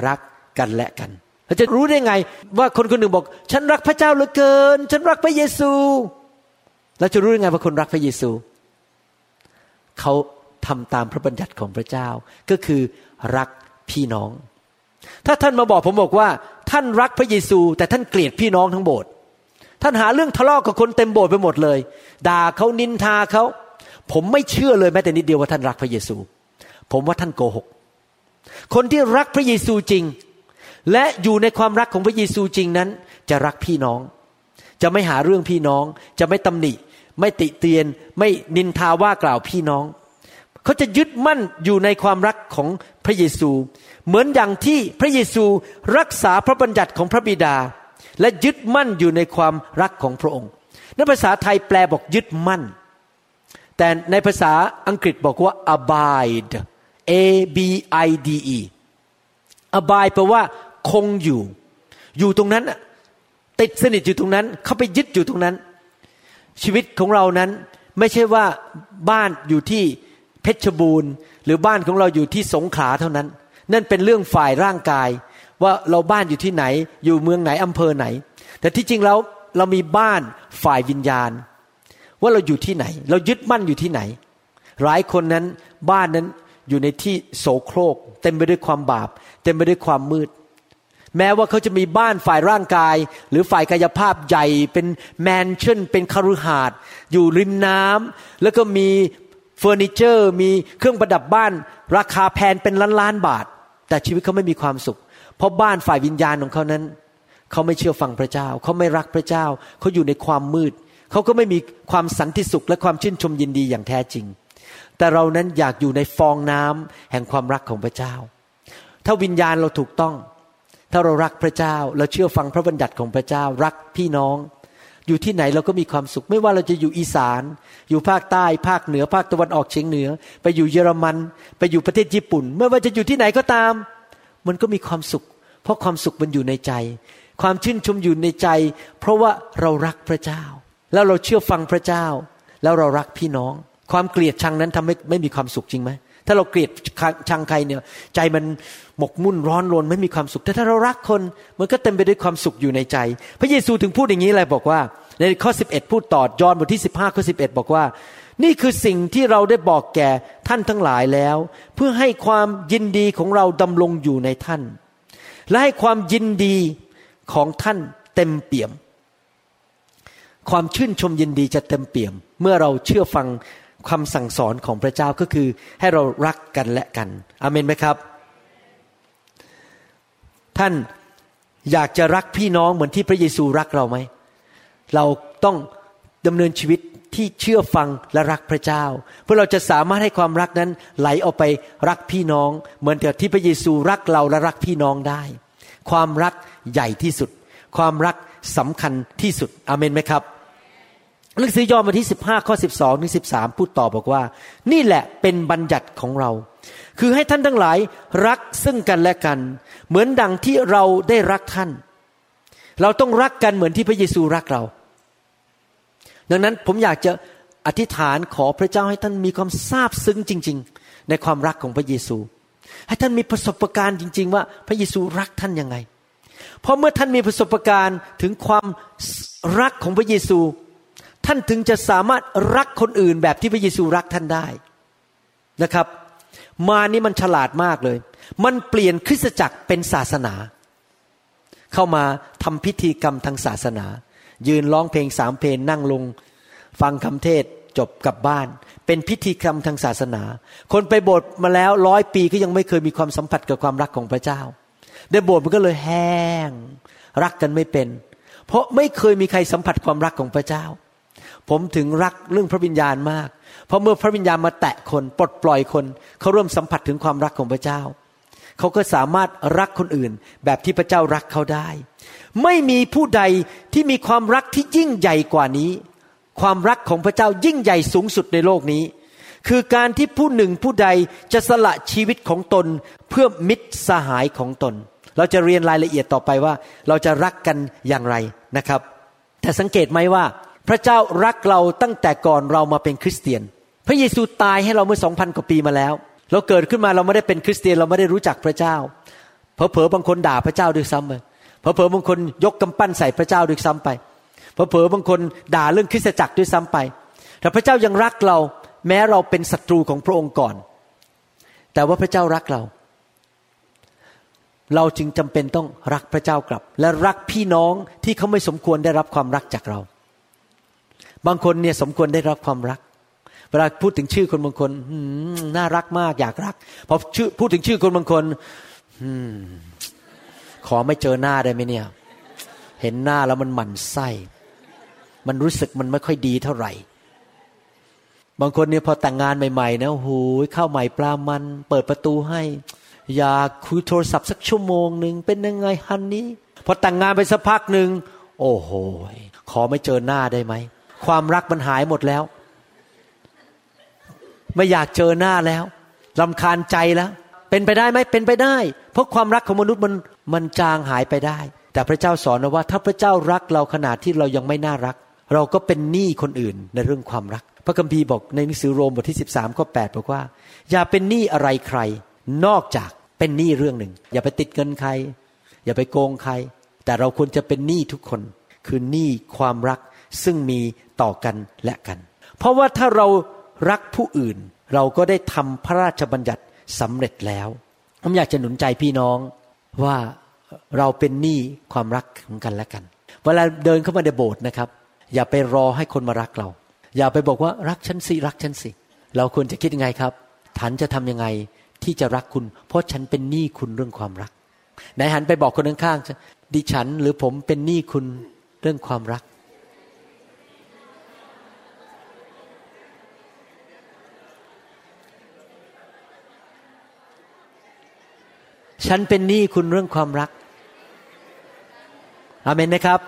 รักกันและกันเราจะรู้ได้ไงว่าคนคนหนึ่งบอก ฉันรักพระเจ้าเหลือเกิน ฉันรักพระเยซูเราจะรู้ได้ไงว่าคนรักพระเยซูเขาทำตามพระบัญญัติของพระเจ้าก็คือรักพี่น้อง ถ้าท่านมาบอกผมบอกว่า ท่านรักพระเยซู แต่ท่านเกลียดพี่น้องทั้งโบสถ์ท่านหาเรื่องทะเลาะกับคนเต็มโบสถ์ไปหมดเลย ด่าเขานินทาเขาผมไม่เชื่อเลยแม้แต่นิดเดียวว่าท่านรักพระเยซู ผมว่าท่านโกหก คนที่รักพระเยซูจริง และอยู่ในความรักของพระเยซูจริงนั้น จะรักพี่น้อง จะไม่หาเรื่องพี่น้อง จะไม่ตำหนิ ไม่ติเตียน ไม่นินทาว่ากล่าวพี่น้อง เขาจะยึดมั่นอยู่ในความรักของพระเยซู เหมือนอย่างที่พระเยซูรักษาพระบัญญัติของพระบิดา และยึดมั่นอยู่ในความรักของพระองค์ในภาษาไทยแปลบอกยึดมั่น แต่ในภาษาอังกฤษบอกว่า abide a b i d e abide แปลว่า คงอยู่ อยู่ตรงนั้นติดสนิทอยู่ตรงนั้น เข้าไปยึดอยู่ตรงนั้น ชีวิตของเรานั้นไม่ใช่ว่าบ้านอยู่ที่เพชรบูรณ์ หรือบ้านของเราอยู่ที่สงขลาเท่านั้น นั่นเป็นเรื่องฝ่ายร่างกาย ว่าเราบ้านอยู่ที่ไหน อยู่เมืองไหนอำเภอไหน แต่ที่จริงแล้วเรามีบ้านฝ่ายวิญญาณ ว่าเราอยู่ที่ไหน เรายึดมั่นอยู่ที่ไหน หลายคนนั้นบ้านนั้นอยู่ในที่โสโครก เต็มไปด้วยความบาป เต็มไปด้วยความมืด แม้ว่าเขาจะมีบ้านฝ่ายร่างกาย หรือฝ่ายกายภาพใหญ่เป็นแมนชั่น เป็นคารุหาดอยู่ริมน้ำแล้วก็มีเฟอร์นิเจอร์ มีเครื่องประดับบ้าน ราคาแพงเป็นล้านล้านบาท แต่ชีวิตเขาไม่มีความสุข เพราะบ้านฝ่ายวิญญาณของเขานั้น เขาไม่เชื่อฟังพระเจ้า เขาไม่รักพระเจ้า เขาอยู่ในความมืด เขาก็ไม่มีความสันติสุขและความชื่นชมยินดีอย่างแท้จริง แต่เรานั้นอยากอยู่ในฟองน้ำแห่งความรักของพระเจ้า ถ้าวิญญาณเราถูกต้อง ถ้าเรารักพระเจ้า เราเชื่อฟังพระบัญญัติของพระเจ้า รักพี่น้อง อยู่ที่ไหนเราก็มีความสุข ไม่ว่าเราจะอยู่อีสาน อยู่ภาคใต้ ภาคเหนือ ภาคตะวันออกเฉียงเหนือ ไปอยู่เยอรมัน ไปอยู่ประเทศญี่ปุ่น ไม่ว่าจะอยู่ที่ไหนก็ตาม มันก็มีความสุข เพราะความสุขมันอยู่ในใจ ความชื่นชมอยู่ในใจ เพราะว่าเรารักพระเจ้า แล้วเราเชื่อฟังพระเจ้า แล้วเรารักพี่น้อง ความเกลียดชังนั้นทำให้ไม่มีความสุขจริงไหมถ้าเราเกลียดชังใครเนี่ย ใจมัน หมกมุ่นร้อนรนไม่มีความสุข แต่ถ้าเรารักคน มันก็เต็มไปด้วยความสุขอยู่ในใจ พระเยซูถึงพูดอย่างนี้เลยบอกว่า ในข้อ 11 พูดต่อยอห์นบทที่15ข้อ11 บอกว่า นี่คือสิ่งที่เราได้บอกแก่ท่านทั้งหลายแล้ว เพื่อให้ความยินดีของเราดำรงอยู่ในท่าน และให้ความยินดีของท่านเต็มเปี่ยม ความชื่นชมยินดีจะเต็มเปี่ยม เมื่อเราเชื่อฟังคำสั่งสอนของพระเจ้าก็คือให้เรารักกันและกันอเมนไหมครับ ท่านอยากจะรักพี่น้องเหมือนที่พระเยซูรักเราไหม เราต้องดำเนินชีวิตที่เชื่อฟังและรักพระเจ้า เพื่อเราจะสามารถให้ความรักนั้นไหลออกไปรักพี่น้อง เหมือนกับที่พระเยซูรักเราและรักพี่น้องได้ ความรักใหญ่ที่สุด ความรักสำคัญที่สุดอเมนไหมครับหนังสือยอห์นบทที่ 15 ข้อ 12 ถึง 13 พูดต่อบอกว่า นี่แหละเป็นบัญญัติของเรา คือให้ท่านทั้งหลายรักซึ่งกันและกัน เหมือนดังที่เราได้รักท่าน เราต้องรักกันเหมือนที่พระเยซูรักเรา ดังนั้นผมอยากจะอธิษฐานขอพระเจ้าให้ท่านมีความซาบซึ้งจริง ๆ ในความรักของพระเยซู ให้ท่านมีประสบการณ์จริง ๆ ว่าพระเยซูรักท่านยังไง เพราะเมื่อท่านมีประสบการณ์ถึงความรักของพระเยซู ท่านถึงจะสามารถรักคนอื่นแบบที่พระเยซูรักท่านได้นะครับ มานี่มันฉลาดมากเลย มันเปลี่ยนคริสตจักรเป็นศาสนา เข้ามาทำพิธีกรรมทางศาสนา ยืนร้องเพลงสามเพลงนั่งลง ฟังคำเทศจบกลับบ้าน เป็นพิธีกรรมทางศาสนา คนไปโบสถ์มาแล้วร้อยปีก็ยังไม่เคยมีความสัมผัสกับความรักของพระเจ้าในโบสถ์มันก็เลยแห้ง รักกันไม่เป็น เพราะไม่เคยมีใครสัมผัสความรักของพระเจ้า ผมถึงรักเรื่องพระวิญญาณมาก เพราะเมื่อพระวิญญาณมาแตะคนปลดปล่อยคนเขาเริ่มสัมผัสถึงความรักของพระเจ้า เขาก็สามารถรักคนอื่น แบบที่พระเจ้ารักเขาได้ ไม่มีผู้ใดที่มีความรักที่ยิ่งใหญ่กว่านี้ ความรักของพระเจ้ายิ่งใหญ่สูงสุดในโลกนี้ คือการที่ผู้หนึ่งผู้ใดจะสละชีวิตของตนเพื่อมิตรสหายของตน เราจะเรียนรายละเอียดต่อไปว่า เราจะรักกันอย่างไรนะครับ แต่สังเกตไหมว่า พระเจ้ารักเราตั้งแต่ก่อนเรามาเป็นคริสเตียน พระเยซูตายให้เราเมื่อสองพันกว่าปีมาแล้ว เราเกิดขึ้นมาเราไม่ได้เป็นคริสเตียนเราไม่ได้รู้จักพระเจ้าเผลอๆบางคนด่าพระเจ้าด้วยซ้ำไปเผลอๆบางคนยกกำปั้นใส่พระเจ้าด้วยซ้ำไปเผลอๆบางคนด่าเรื่องคริสตจักรด้วยซ้ำไป แต่พระเจ้ายังรักเรา แม้เราเป็นศัตรูของพระองค์ก่อน แต่ว่าพระเจ้ารักเรา เราจึงจำเป็นต้องรักพระเจ้ากลับ และรักพี่น้องที่เขาไม่สมควรได้รับความรักจากเรา บางคนเนี่ยสมควรได้รับความรัก เวลาพูดถึงชื่อคนบางคนน่ารักมากอยากรักพอพูดถึงชื่อคนบางคนขอไม่เจอหน้าได้ไหมเนี่ย เห็นหน้าแล้วมันหมั่นไส้ มันรู้สึกมันไม่ค่อยดีเท่าไหร่ บางคนเนี่ยพอแต่งงานใหม่ๆนะโอ้โหเข้าใหม่ปลามัน เปิดประตูให้ อยากคุยโทรศัพท์สักชั่วโมงหนึ่งเป็นยังไงฮันนี้พอแต่งงานไปสักพักหนึ่งโอ้โหขอไม่เจอหน้าได้ไหมความรักมันหายหมดแล้ว ไม่อยากเจอหน้าแล้วลำคาญใจแล้ว เป็นไปได้ไหมเป็นไปได้ เพราะความรักของมนุษย์มันมันจางหายไปได้ แต่พระเจ้าสอนว่า ถ้าพระเจ้ารักเราขนาดที่เรายังไม่น่ารัก เราก็เป็นหนี้คนอื่นในเรื่องความรัก พระคัมภีร์บอกในหนังสือโรมบทที่ 13ข้อ8บอกว่า อย่าเป็นหนี้อะไรใคร นอกจากเป็นหนี้เรื่องหนึ่ง อย่าไปติดเงินใคร อย่าไปโกงใคร แต่เราควรจะเป็นหนี้ทุกคน คือหนี้ความรักซึ่งมีต่อกันและกัน เพราะว่าถ้าเรา รักผู้อื่น เราก็ได้ทำพระราชบัญญัติสำเร็จแล้วผมอยากจะหนุนใจพี่น้องว่าเราเป็นหนี้ความรักของกันและกัน เวลาเดินเข้ามาในโบสถ์นะครับ อย่าไปรอให้คนมารักเรา อย่าไปบอกว่ารักฉันสิรักฉันสิเราควรจะคิดยังไงครับฉันจะทำยังไงที่จะรักคุณ เพราะฉันเป็นหนี้คุณเรื่องความรักไหนหันไปบอกคนข้างๆดิฉันหรือผมเป็นหนี้คุณเรื่องความรัก ฉันเป็นหนี้คุณเรื่องความรักอเมนนะครับ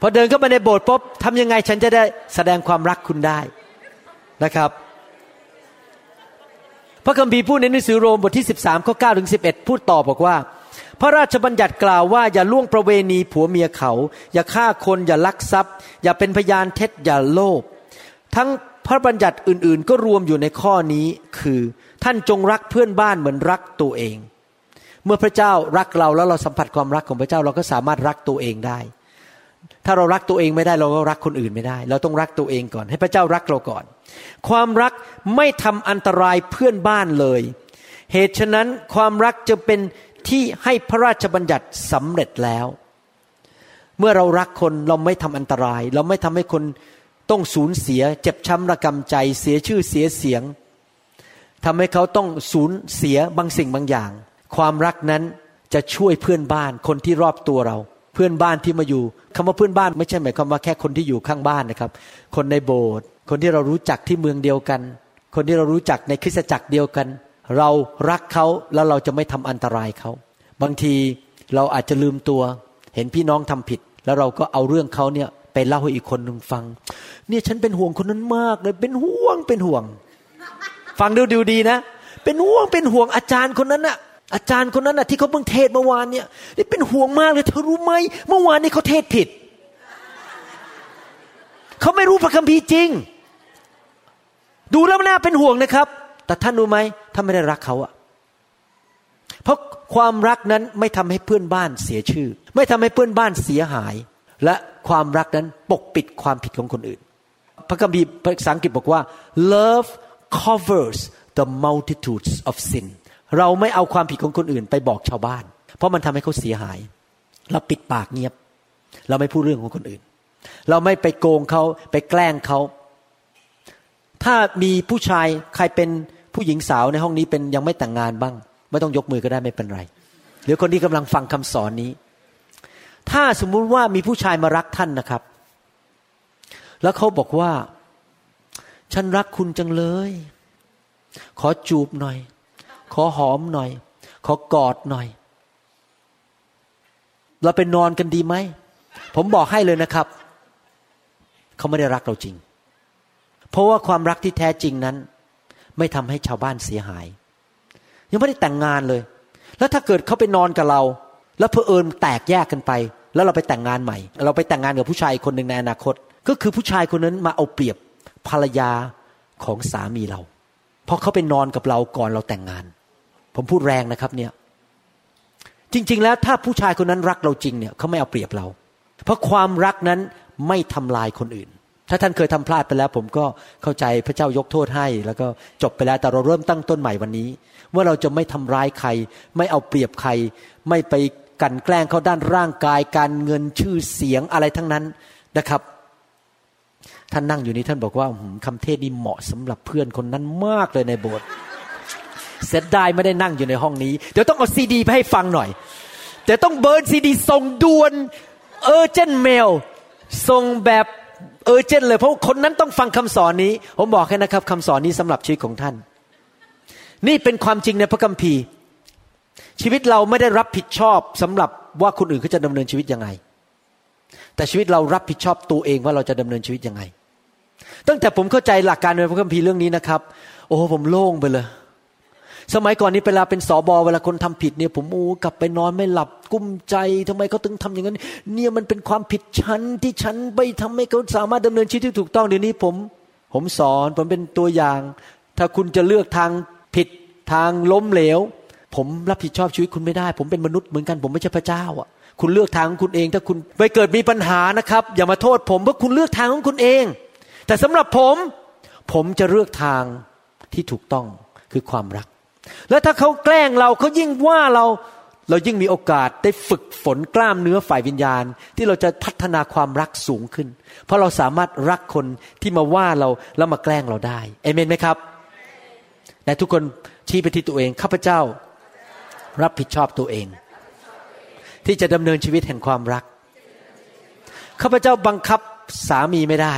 พอเดินเข้ามาในโบสถ์ปุ๊บทำยังไงฉันจะได้แสดงความรักคุณได้นะครับ พระคัมภีร์พูดในหนังสือโรมบทที่ 13ข้อ9ถึง11 พูดต่อบอกว่า พระราชบัญญัติกล่าวว่า อย่าล่วงประเวณีผัวเมียเขา อย่าฆ่าคน อย่าลักทรัพย์ อย่าเป็นพยานเท็จอย่าโลภทั้งพระบัญญัติอื่น ๆ ก็รวมอยู่ในข้อนี้คือ ท่านจงรักเพื่อนบ้านเหมือนรักตัวเอง เมื่อพระเจ้ารักเราแล้วเราสัมผัสความรักของพระเจ้าเราก็สามารถรักตัวเองได้ ถ้าเรารักตัวเองไม่ได้เราก็รักคนอื่นไม่ได้ เราต้องรักตัวเองก่อน ให้พระเจ้ารักเราก่อน ความรักไม่ทำอันตรายเพื่อนบ้านเลย เหตุฉะนั้นความรักจะเป็นที่ให้พระราชบัญญัติสำเร็จแล้ว เมื่อเรารักคนเราไม่ทำอันตราย เราไม่ทำให้คนต้องสูญเสีย เจ็บช้ำระกำใจ เสียชื่อเสียเสียงทำให้เขาต้องสูญเสียบางสิ่งบางอย่าง ความรักนั้นจะช่วยเพื่อนบ้านคนที่รอบตัวเรา เพื่อนบ้านที่มาอยู่คำว่าเพื่อนบ้านไม่ใช่หมายความว่าแค่คนที่อยู่ข้างบ้านนะครับ คนในโบสถ์คนที่เรารู้จักที่เมืองเดียวกัน คนที่เรารู้จักในคริสตจักรเดียวกัน เรารักเขาแล้วเราจะไม่ทำอันตรายเขา บางทีเราอาจจะลืมตัว เห็นพี่น้องทำผิด แล้วเราก็เอาเรื่องเขาเนี่ยไปเล่าให้อีกคนหนึ่งฟัง เนี่ยฉันเป็นห่วงคนนั้นมากเลยเป็นห่วงเป็นห่วง ฟังดูดูดีนะ เป็นห่วงเป็นห่วงอาจารย์คนนั้นน่ะ อาจารย์คนนั้นน่ะที่เขาเพิ่งเทศเมื่อวานเนี่ยนี่เป็นห่วงมากเลย เธอรู้ไหมเมื่อวานนี้เขาเทศผิด เขาไม่รู้พระคัมภีร์จริง ดูแล้วน่าเป็นห่วงนะครับ แต่ท่านรู้ไหมท่านไม่ได้รักเขาอะเพราะความรักนั้นไม่ทำให้เพื่อนบ้านเสียชื่อ ไม่ทำให้เพื่อนบ้านเสียหาย และความรักนั้นปกปิดความผิดของคนอื่น พระคัมภีร์ภาษาอังกฤษบอกว่า love covers the multitudes of sin เราไม่เอาความผิดของคนอื่นไปบอกชาวบ้าน เพราะมันทำให้เขาเสียหาย เราปิดปากเงียบ เราไม่พูดเรื่องของคนอื่น เราไม่ไปโกงเขาไปแกล้งเขา ถ้ามีผู้ชายใครเป็นผู้หญิงสาวในห้องนี้เป็นยังไม่แต่งงานบ้าง ไม่ต้องยกมือก็ได้ไม่เป็นไร หรือคนที่กำลังฟังคำสอนนี้ ถ้าสมมุติว่ามีผู้ชายมารักท่านนะครับ แล้วเขาบอกว่า ฉันรักคุณจังเลย ขอจูบหน่อย ขอหอมหน่อย ขอกอดหน่อย เราไปนอนกันดีไหม ผมบอกให้เลยนะครับ เขาไม่ได้รักเราจริง เพราะว่าความรักที่แท้จริงนั้น ไม่ทำให้ชาวบ้านเสียหาย ยังไม่ได้แต่งงานเลย แล้วถ้าเกิดเขาไปนอนกับเรา แล้วเพอเอิญแตกแยกกันไป แล้วเราไปแต่งงานใหม่ เราไปแต่งงานกับผู้ชายคนหนึ่งในอนาคต ก็คือผู้ชายคนนั้นมาเอาเปรียบภรรยาของสามีเรา เพราะเขาไปนอนกับเราก่อนเราแต่งงาน ผมพูดแรงนะครับเนี่ย จริง ๆ แล้วถ้าผู้ชายคนนั้นรักเราจริงเนี่ยเขาไม่เอาเปรียบเรา เพราะความรักนั้นไม่ทำลายคนอื่น ถ้าท่านเคยทำพลาดไปแล้ว ผมก็เข้าใจพระเจ้ายกโทษให้ แล้วก็จบไปแล้วแต่เราเริ่มตั้งต้นใหม่วันนี้ ว่าเราจะไม่ทำร้ายใคร ไม่เอาเปรียบใคร ไม่ไปกันแกล้งเขาด้านร่างกาย การเงินชื่อเสียงอะไรทั้งนั้นนะครับท่านนั่งอยู่นี้ท่านบอกว่าคำเทศนี้เหมาะสำหรับเพื่อนคนนั้นมากเลยในโบสถ์ เสียดายไม่ได้นั่งอยู่ในห้องนี้ เดี๋ยวต้องเอาซีดีไปให้ฟังหน่อยเดี๋ยวต้องเบิร์นซีดีส่งด่วนเออเจนเมลส่งแบบเออเจนเลยเพราะคนนั้นต้องฟังคำสอนนี้ ผมบอกแค่นะครับคำสอนนี้สำหรับชีวิตของท่าน นี่เป็นความจริงในพระคัมภีร์ ชีวิตเราไม่ได้รับผิดชอบสำหรับว่าคนอื่นเขาจะดำเนินชีวิตยังไง แต่ชีวิตเรารับผิดชอบตัวเองว่าเราจะดำเนินชีวิตยังไง ตั้งแต่ผมเข้าใจหลักการในพระคัมภีร์เรื่องนี้นะครับ โอ้ผมโล่งไปเลย สมัยก่อนนี้เวลาเป็นสอบอเวลาคนทำผิดเนี่ยผมโอ้กลับไปนอนไม่หลับกุ้มใจทำไมเขาถึงทำอย่างนั้น เนี่ยมันเป็นความผิดฉันที่ฉันไปทำให้เขาสามารถดำเนินชีวิตที่ถูกต้องเดี๋ยวนี้ผม ผมสอนผมเป็นตัวอย่าง ถ้าคุณจะเลือกทางผิดทางล้มเหลว ผมรับผิดชอบชีวิตคุณไม่ได้ ผมเป็นมนุษย์เหมือนกัน ผมไม่ใช่พระเจ้าอะ คุณเลือกทางของคุณเอง ถ้าคุณไปเกิดมีปัญหานะครับ อย่ามาโทษผมเพราะคุณเลือกทางของคุณเอง แต่สำหรับผม ผมจะเลือกทางที่ถูกต้องคือความรัก แล้วถ้าเขาแกล้งเราเขายิ่งว่าเราเรายิ่งมีโอกาสได้ฝึกฝนกล้ามเนื้อฝ่ายวิญญาณ ที่เราจะพัฒนาความรักสูงขึ้น เพราะเราสามารถรักคนที่มาว่าเราแล้วมาแกล้งเราได้เอเมนไหมครับแต่ทุกคนชี้ไปที่ตัวเองข้าพเจ้ารับผิดชอบตัวเอง ที่จะดำเนินชีวิตแห่งความรักข้าพเจ้าบังคับสามีไม่ได้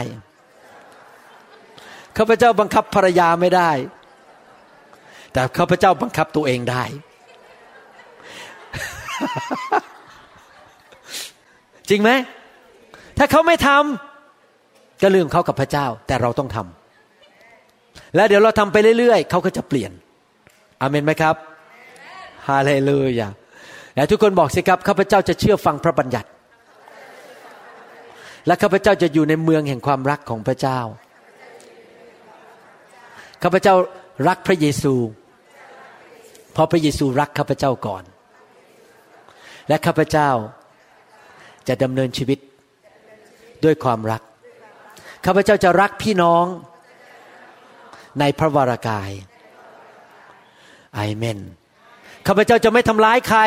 ข้าพเจ้าบังคับภรรยาไม่ได้ แต่ข้าพเจ้าบังคับตัวเองได้ จริงไหม ถ้าเขาไม่ทำก็เรื่องเขากับพระเจ้า แต่เราต้องทำแล้วเดี๋ยวเราทำไปเรื่อยๆเขาก็จะเปลี่ยนอเมนไหมครับฮาเลลูยาและทุกคนบอกสิครับข้าพเจ้าจะเชื่อฟังพระบัญญัติ และข้าพเจ้าจะอยู่ในเมืองแห่งความรักของพระเจ้าข้าพเจ้ารักพระเยซู เพราะพระเยซูรักข้าพเจ้าก่อน และข้าพเจ้าจะดำเนินชีวิตด้วยความรัก ข้าพเจ้าจะรักพี่น้องในพระวรากายอเมน ข้าพเจ้าจะไม่ทำร้ายใคร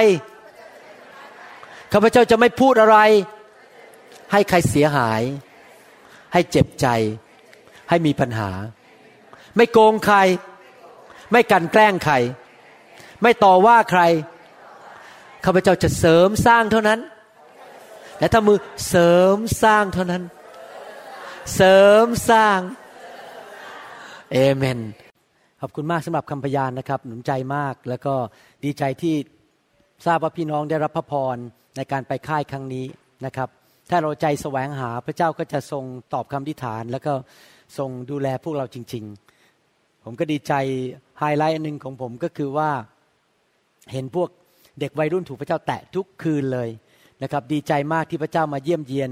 ข้าพเจ้าจะไม่พูดอะไร ให้ใครเสียหาย ให้เจ็บใจ ให้มีปัญหา ไม่โกงใคร ไม่กันแกล้งใคร ไม่ต่อว่าใครข้าพเจ้าจะเสริมสร้างเท่านั้น และถ้ามือเสริมสร้างเท่านั้น เสริมสร้างเอเมนขอบคุณมากสำหรับคำพยานนะครับ หนุนใจมากแล้วก็ดีใจที่ทราบว่าพี่น้องได้รับพระพรในการไปค่ายครั้งนี้นะครับ ถ้าเราใจแสวงหาพระเจ้าก็จะทรงตอบคำทิฐาน แล้วก็ทรงดูแลพวกเราจริง ๆ ผมก็ดีใจไฮไลท์อันหนึ่งของผมก็คือว่า เห็นพวกเด็กวัยรุ่นถูกพระเจ้าแตะทุกคืนเลยนะครับดีใจมากที่พระเจ้ามาเยี่ยมเยียน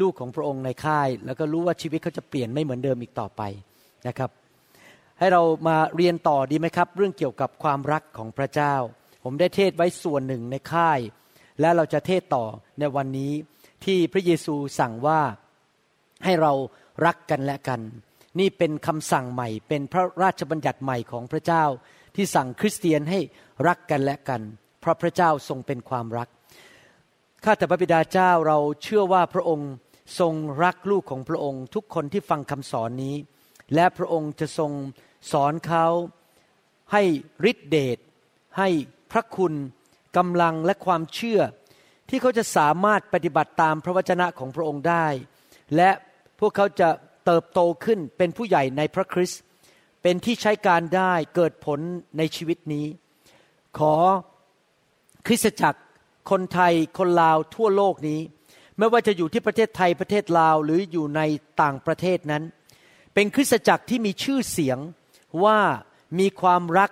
ลูกของพระองค์ในค่าย แล้วก็รู้ว่าชีวิตเขาจะเปลี่ยนไม่เหมือนเดิมอีกต่อไปนะครับ ให้เรามาเรียนต่อดีไหมครับ เรื่องเกี่ยวกับความรักของพระเจ้า ผมได้เทศไว้ส่วนหนึ่งในค่าย และเราจะเทศต่อในวันนี้ที่พระเยซูสั่งว่าให้เรารักกันและกัน นี่เป็นคำสั่งใหม่ เป็นพระราชบัญญัติใหม่ของพระเจ้า ที่สั่งคริสเตียนให้รักกันและกัน เพราะพระเจ้าทรงเป็นความรัก ข้าแต่พระบิดาเจ้าเราเชื่อว่าพระองค์ทรงรักลูกของพระองค์ ทุกคนที่ฟังคำสอนนี้ และพระองค์จะทรงสอนเขาให้ฤทธิเดชให้พระคุณกำลังและความเชื่อ ที่เขาจะสามารถปฏิบัติตามพระวจนะของพระองค์ได้ และพวกเขาจะเติบโตขึ้นเป็นผู้ใหญ่ในพระคริสต์ เป็นที่ใช้การได้เกิดผลในชีวิตนี้ ขอคริสตจักรคนไทยคนลาวทั่วโลกนี้ ไม่ว่าจะอยู่ที่ประเทศไทยประเทศลาวหรืออยู่ในต่างประเทศนั้น เป็นคริสตจักรที่มีชื่อเสียงว่ามีความรัก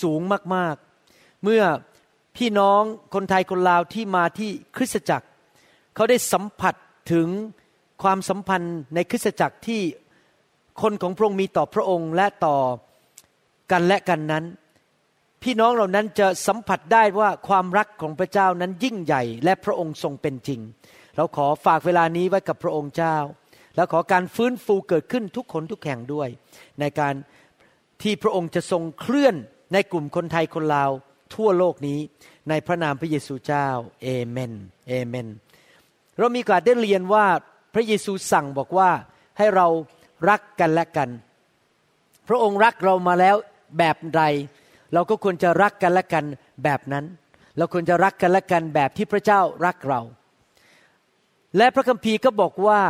สูงมากๆ เมื่อพี่น้องคนไทยคนลาวที่มาที่คริสตจักร เขาได้สัมผัสถึงความสัมพันธ์ในคริสตจักรที่ คนของพระองค์มีต่อพระองค์และต่อกันและกันนั้น พี่น้องเหล่านั้นจะสัมผัสได้ว่าความรักของพระเจ้านั้นยิ่งใหญ่ และพระองค์ทรงเป็นจริง เราขอฝากเวลานี้ไว้กับพระองค์เจ้า แล้วขอการฟื้นฟูเกิดขึ้นทุกคนทุกแห่งด้วย ในการที่พระองค์จะทรงเคลื่อนในกลุ่มคนไทยคนลาวทั่วโลกนี้ในพระนามพระเยซูเจ้าเอเมนเอเมน เรามีการได้เรียนว่าพระเยซูสั่งบอกว่าให้เรา รักกันและกัน พระองค์รักเรามาแล้วแบบใด เราก็ควรจะรักกันและกันแบบนั้น เราควรจะรักกันและกันแบบที่พระเจ้ารักเรา และพระคัมภีร์ก็บอกว่า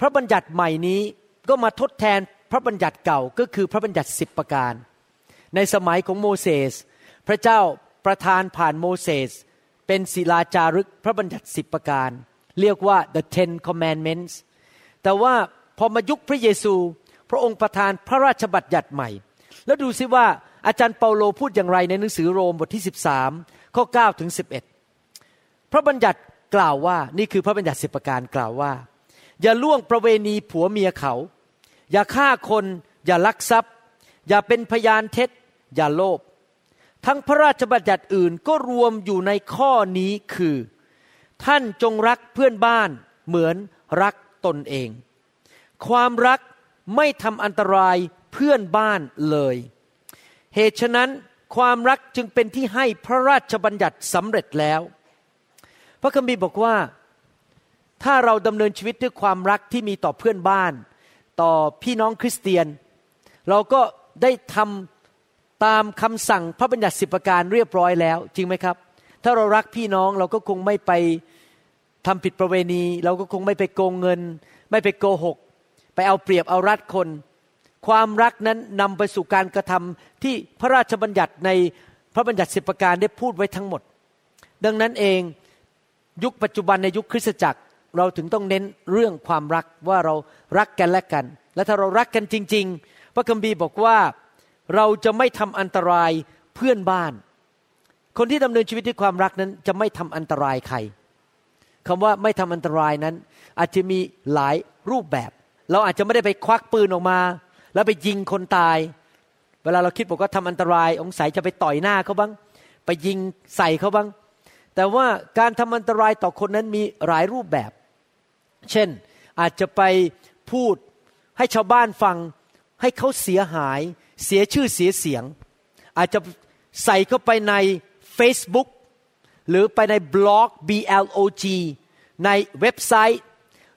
พระบัญญัติใหม่นี้ก็มาทดแทนพระบัญญัติเก่าก็คือพระบัญญัติสิบประการ ในสมัยของโมเสสพระเจ้าประทานผ่านโมเสสเป็นศิลาจารึกพระบัญญัติสิบประการ เรียกว่า the ten commandments แต่ว่า พอมายุคพระเยซู พระองค์ประทานพระราชบัญญัติใหม่ แล้วดูซิว่าอาจารย์เปาโลพูดอย่างไรในหนังสือโรมบทที่ 13 ข้อ9ถึง11 พระบัญญัติกล่าวว่านี่คือพระบัญญัติสิบประการกล่าวว่า อย่าล่วงประเวณีผัวเมียเขา อย่าฆ่าคน อย่าลักทรัพย์ อย่าเป็นพยานเท็จ อย่าโลภทั้งพระราชบัญญัติอื่นก็รวมอยู่ในข้อนี้คือ ท่านจงรักเพื่อนบ้านเหมือนรักตนเอง ความรักไม่ทำอันตรายเพื่อนบ้านเลย เหตุฉะนั้นความรักจึงเป็นที่ให้พระราชบัญญัติสำเร็จแล้ว พระคัมภีร์บอกว่า ถ้าเราดำเนินชีวิตด้วยความรักที่มีต่อเพื่อนบ้าน ต่อพี่น้องคริสเตียน เราก็ได้ทำตามคำสั่งพระบัญญัติสิบประการเรียบร้อยแล้ว จริงไหมครับ ถ้าเรารักพี่น้องเราก็คงไม่ไปทำผิดประเวณี เราก็คงไม่ไปโกงเงิน ไม่ไปโกหก ไปเอาเปรียบเอารัดคน ความรักนั้นนำไปสู่การกระทำที่พระราชบัญญัติในพระบัญญัติสิบประการได้พูดไว้ทั้งหมด ดังนั้นเองยุคปัจจุบันในยุคคริสตจักรเราถึงต้องเน้นเรื่องความรักว่าเรารักกันและกัน และถ้าเรารักกันจริง ๆ พระคัมภีร์บอกว่าเราจะไม่ทำอันตรายเพื่อนบ้าน คนที่ดำเนินชีวิตด้วยความรักนั้นจะไม่ทำอันตรายใครคำว่าไม่ทำอันตรายนั้น อาจจะมีหลายรูปแบบ เราอาจจะไม่ได้ไปควักปืนออกมา แล้วไปยิงคนตาย เวลาเราคิดบอกว่าทำอันตราย องศยจะไปต่อยหน้าเขาบ้าง ไปยิงใส่เขาบ้าง แต่ว่าการทำอันตรายต่อคนนั้นมีหลายรูปแบบ เช่นอาจจะไปพูดให้ชาวบ้านฟัง ให้เขาเสียหายเสียชื่อเสียเสียง อาจจะใส่เข้าไปใน Facebook หรือไปในบล็อก B L O G ในเว็บไซต์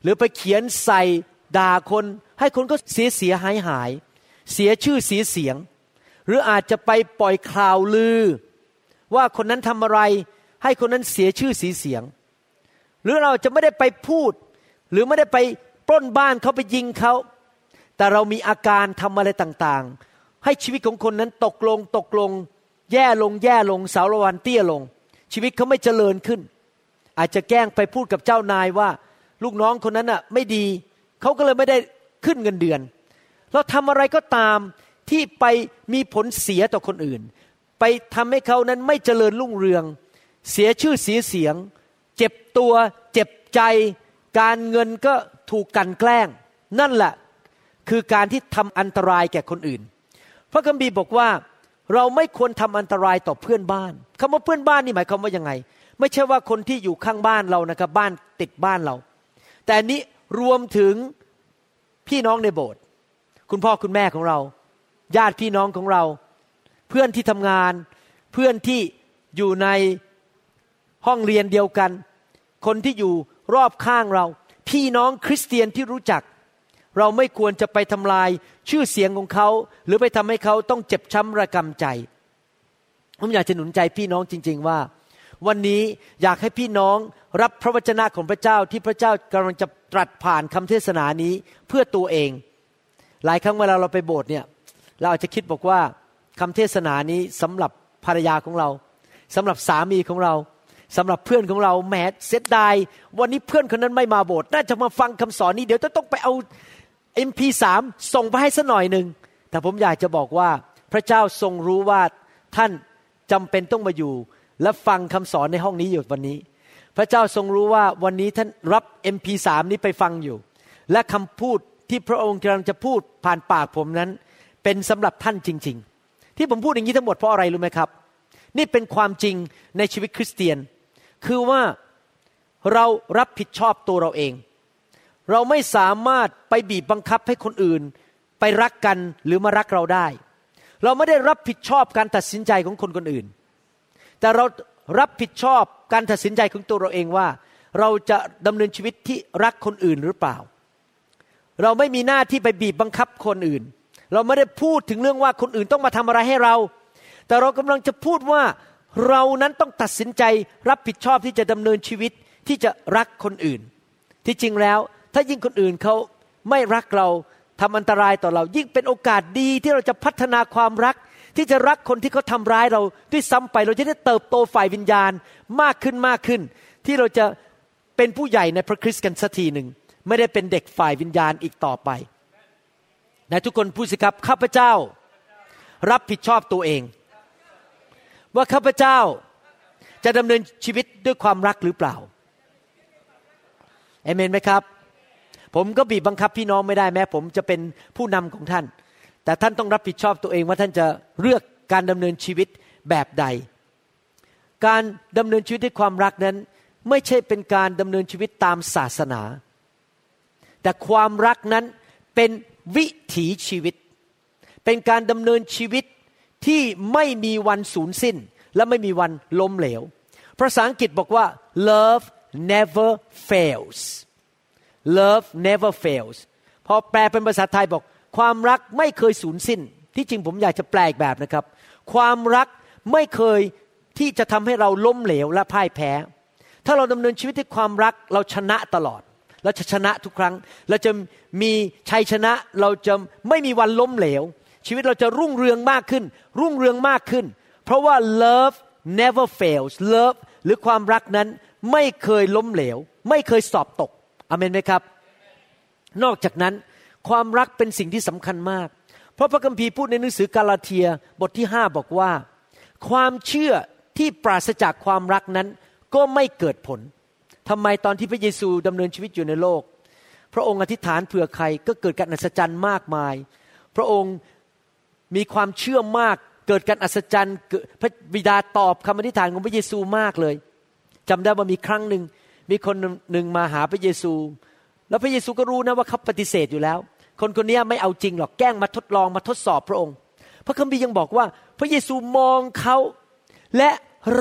หรือไปเขียนใส่ ด่าคนให้คนก็เสียเสียหายหาย เสียชื่อเสียเสียง หรืออาจจะไปปล่อยข่าวลือ ว่าคนนั้นทำอะไร ให้คนนั้นเสียชื่อเสียเสียง หรือเราจะไม่ได้ไปพูด หรือไม่ได้ไปปล้นบ้านเขาไปยิงเขา แต่เรามีอาการทำอะไรต่างๆ ให้ชีวิตของคนนั้นตกลงตกลง แย่ลงแย่ลงสารวันเตี้ยลง ชีวิตเขาไม่เจริญขึ้น อาจจะแกล้งไปพูดกับเจ้านายว่า ลูกน้องคนนั้นอะไม่ดี เขาก็เลยไม่ได้ขึ้นเงินเดือน เราทำอะไรก็ตามที่ไปมีผลเสียต่อคนอื่น ไปทำให้เขานั้นไม่เจริญรุ่งเรือง เสียชื่อเสียเสียง เจ็บตัว เจ็บใจ การเงินก็ถูกกันแกล้ง นั่นแหละคือการที่ทำอันตรายแก่คนอื่น พระคัมภีร์บอกว่าเราไม่ควรทำอันตรายต่อเพื่อนบ้านคำว่าเพื่อนบ้านนี่หมายความว่ายังไง ไม่ใช่ว่าคนที่อยู่ข้างบ้านเรานะครับบ้านติดบ้านเรา แต่นี้ รวมถึงพี่น้องในโบสถ์คุณพ่อคุณแม่ของเรา ญาติพี่น้องของเรา เพื่อนที่ทำงาน เพื่อนที่อยู่ในห้องเรียนเดียวกัน คนที่อยู่รอบข้างเรา พี่น้องคริสเตียนที่รู้จัก เราไม่ควรจะไปทำลายชื่อเสียงของเขา หรือไปทำให้เขาต้องเจ็บช้ำระกำใจผมอยากจะหนุนใจพี่น้องจริง ๆ ว่า วันนี้อยากให้พี่น้องรับพระวจนะของพระเจ้าที่พระเจ้ากำลังจะตรัสผ่านคำเทศนานี้เพื่อตัวเอง หลายครั้งเวลาเราไปโบสถ์เนี่ยเราอาจจะคิดบอกว่าคำเทศนานี้สำหรับภรรยาของเราสำหรับสามีของเราสำหรับเพื่อนของเราแหมเสียดายวันนี้เพื่อนคนนั้นไม่มาโบสถ์น่าจะมาฟังคำสอนนี้เดี๋ยวจะต้องไปเอา MP3 ส่งไปให้สัหน่อยหนึ่งแต่ผมอยากจะบอกว่าพระเจ้าทรงรู้ว่าท่านจำเป็นต้องมาอยู่ และฟังคำสอนในห้องนี้อยู่วันนี้ พระเจ้าทรงรู้ว่าวันนี้ท่านรับ MP3 นี้ไปฟังอยู่ และคำพูดที่พระองค์กำลังจะพูดผ่านปากผมนั้น เป็นสำหรับท่านจริง ๆ ที่ผมพูดอย่างนี้ทั้งหมดเพราะอะไรรู้ไหมครับ นี่เป็นความจริงในชีวิตคริสเตียน คือว่าเรารับผิดชอบตัวเราเอง เราไม่สามารถไปบีบบังคับให้คนอื่น ไปรักกันหรือมารักเราได้ เราไม่ได้รับผิดชอบการตัดสินใจของคนคนอื่น แต่เรารับผิดชอบการตัดสินใจของตัวเราเองว่า เราจะดำเนินชีวิตที่รักคนอื่นหรือเปล่า เราไม่มีหน้าที่ไปบีบบังคับคนอื่น เราไม่ได้พูดถึงเรื่องว่าคนอื่นต้องมาทำอะไรให้เรา แต่เรากำลังจะพูดว่าเรานั้นต้องตัดสินใจรับผิดชอบที่จะดำเนินชีวิตที่จะรักคนอื่น ที่จริงแล้วถ้ายิ่งคนอื่นเขาไม่รักเราทำอันตรายต่อเรา ยิ่งเป็นโอกาสดีที่เราจะพัฒนาความรัก ที่จะรักคนที่เขาทาร้ายเราด้วยซ้ำไป เราจะได้เติบโตฝ่ายวิญญาณมากขึ้นมากขึ้น ที่เราจะเป็นผู้ใหญ่ในพระคริสต์กันสักทีหนึ่งไม่ได้เป็นเด็กฝ่ายวิญญาณอีกต่อไปนทุกคนพูดสิครับข้าพเจ้า รับผิดชอบตัวเอง ว่าข้าพเจ้าจะดำเนินชีวิตด้วยความรักหรือเปล่าเอเมนไหมครับ ผมก็บีบบังคับพี่น้องไม่ได้แม้ ผมจะเป็นผู้นำของท่าน แต่ท่านต้องรับผิดชอบตัวเองว่าท่านจะเลือกการดำเนินชีวิตแบบใด การดำเนินชีวิตด้วยความรักนั้น ไม่ใช่เป็นการดำเนินชีวิตตามศาสนา แต่ความรักนั้นเป็นวิถีชีวิต เป็นการดำเนินชีวิตที่ไม่มีวันสูญสิ้น และไม่มีวันล้มเหลว ภาษาอังกฤษบอกว่า love never fails love never fails พอแปลเป็นภาษาไทยบอก ความรักไม่เคยสูญสิ้น ที่จริงผมอยากจะแปลอีกแบบนะครับ ความรักไม่เคยที่จะทำให้เราล้มเหลวและพ่ายแพ้ ถ้าเราดำเนินชีวิตด้วยความรักเราชนะตลอดเราจะชนะทุกครั้ง เราจะมีชัยชนะ เราจะไม่มีวันล้มเหลว ชีวิตเราจะรุ่งเรืองมากขึ้น รุ่งเรืองมากขึ้น เพราะว่า love never fails love หรือความรักนั้นไม่เคยล้มเหลว ไม่เคยสอบตกอเมนไหมครับ นอกจากนั้น ความรักเป็นสิ่งที่สำคัญมาก เพราะพระคัมภีร์พูดในหนังสือกาลาเทียบทที่ห้าบอกว่า ความเชื่อที่ปราศจากความรักนั้นก็ไม่เกิดผลทำไมตอนที่พระเยซูดำเนินชีวิตอยู่ในโลก พระองค์อธิษฐานเผื่อใครก็เกิดการอัศจรรย์มากมาย พระองค์มีความเชื่อมากเกิดการอัศจรรย์พระบิดาตอบคำอธิษฐานของพระเยซูมากเลยจำได้ว่ามีครั้งหนึ่งมีคนหนึ่งมาหาพระเยซู แล้วพระเยซูก็รู้นะว่าเขาปฏิเสธอยู่แล้ว คนคนนี้ไม่เอาจริงหรอกแกล้งมาทดลองมาทดสอบพระองค์ พระคัมภีร์ยังบอกว่า พระเยซูมองเขาและ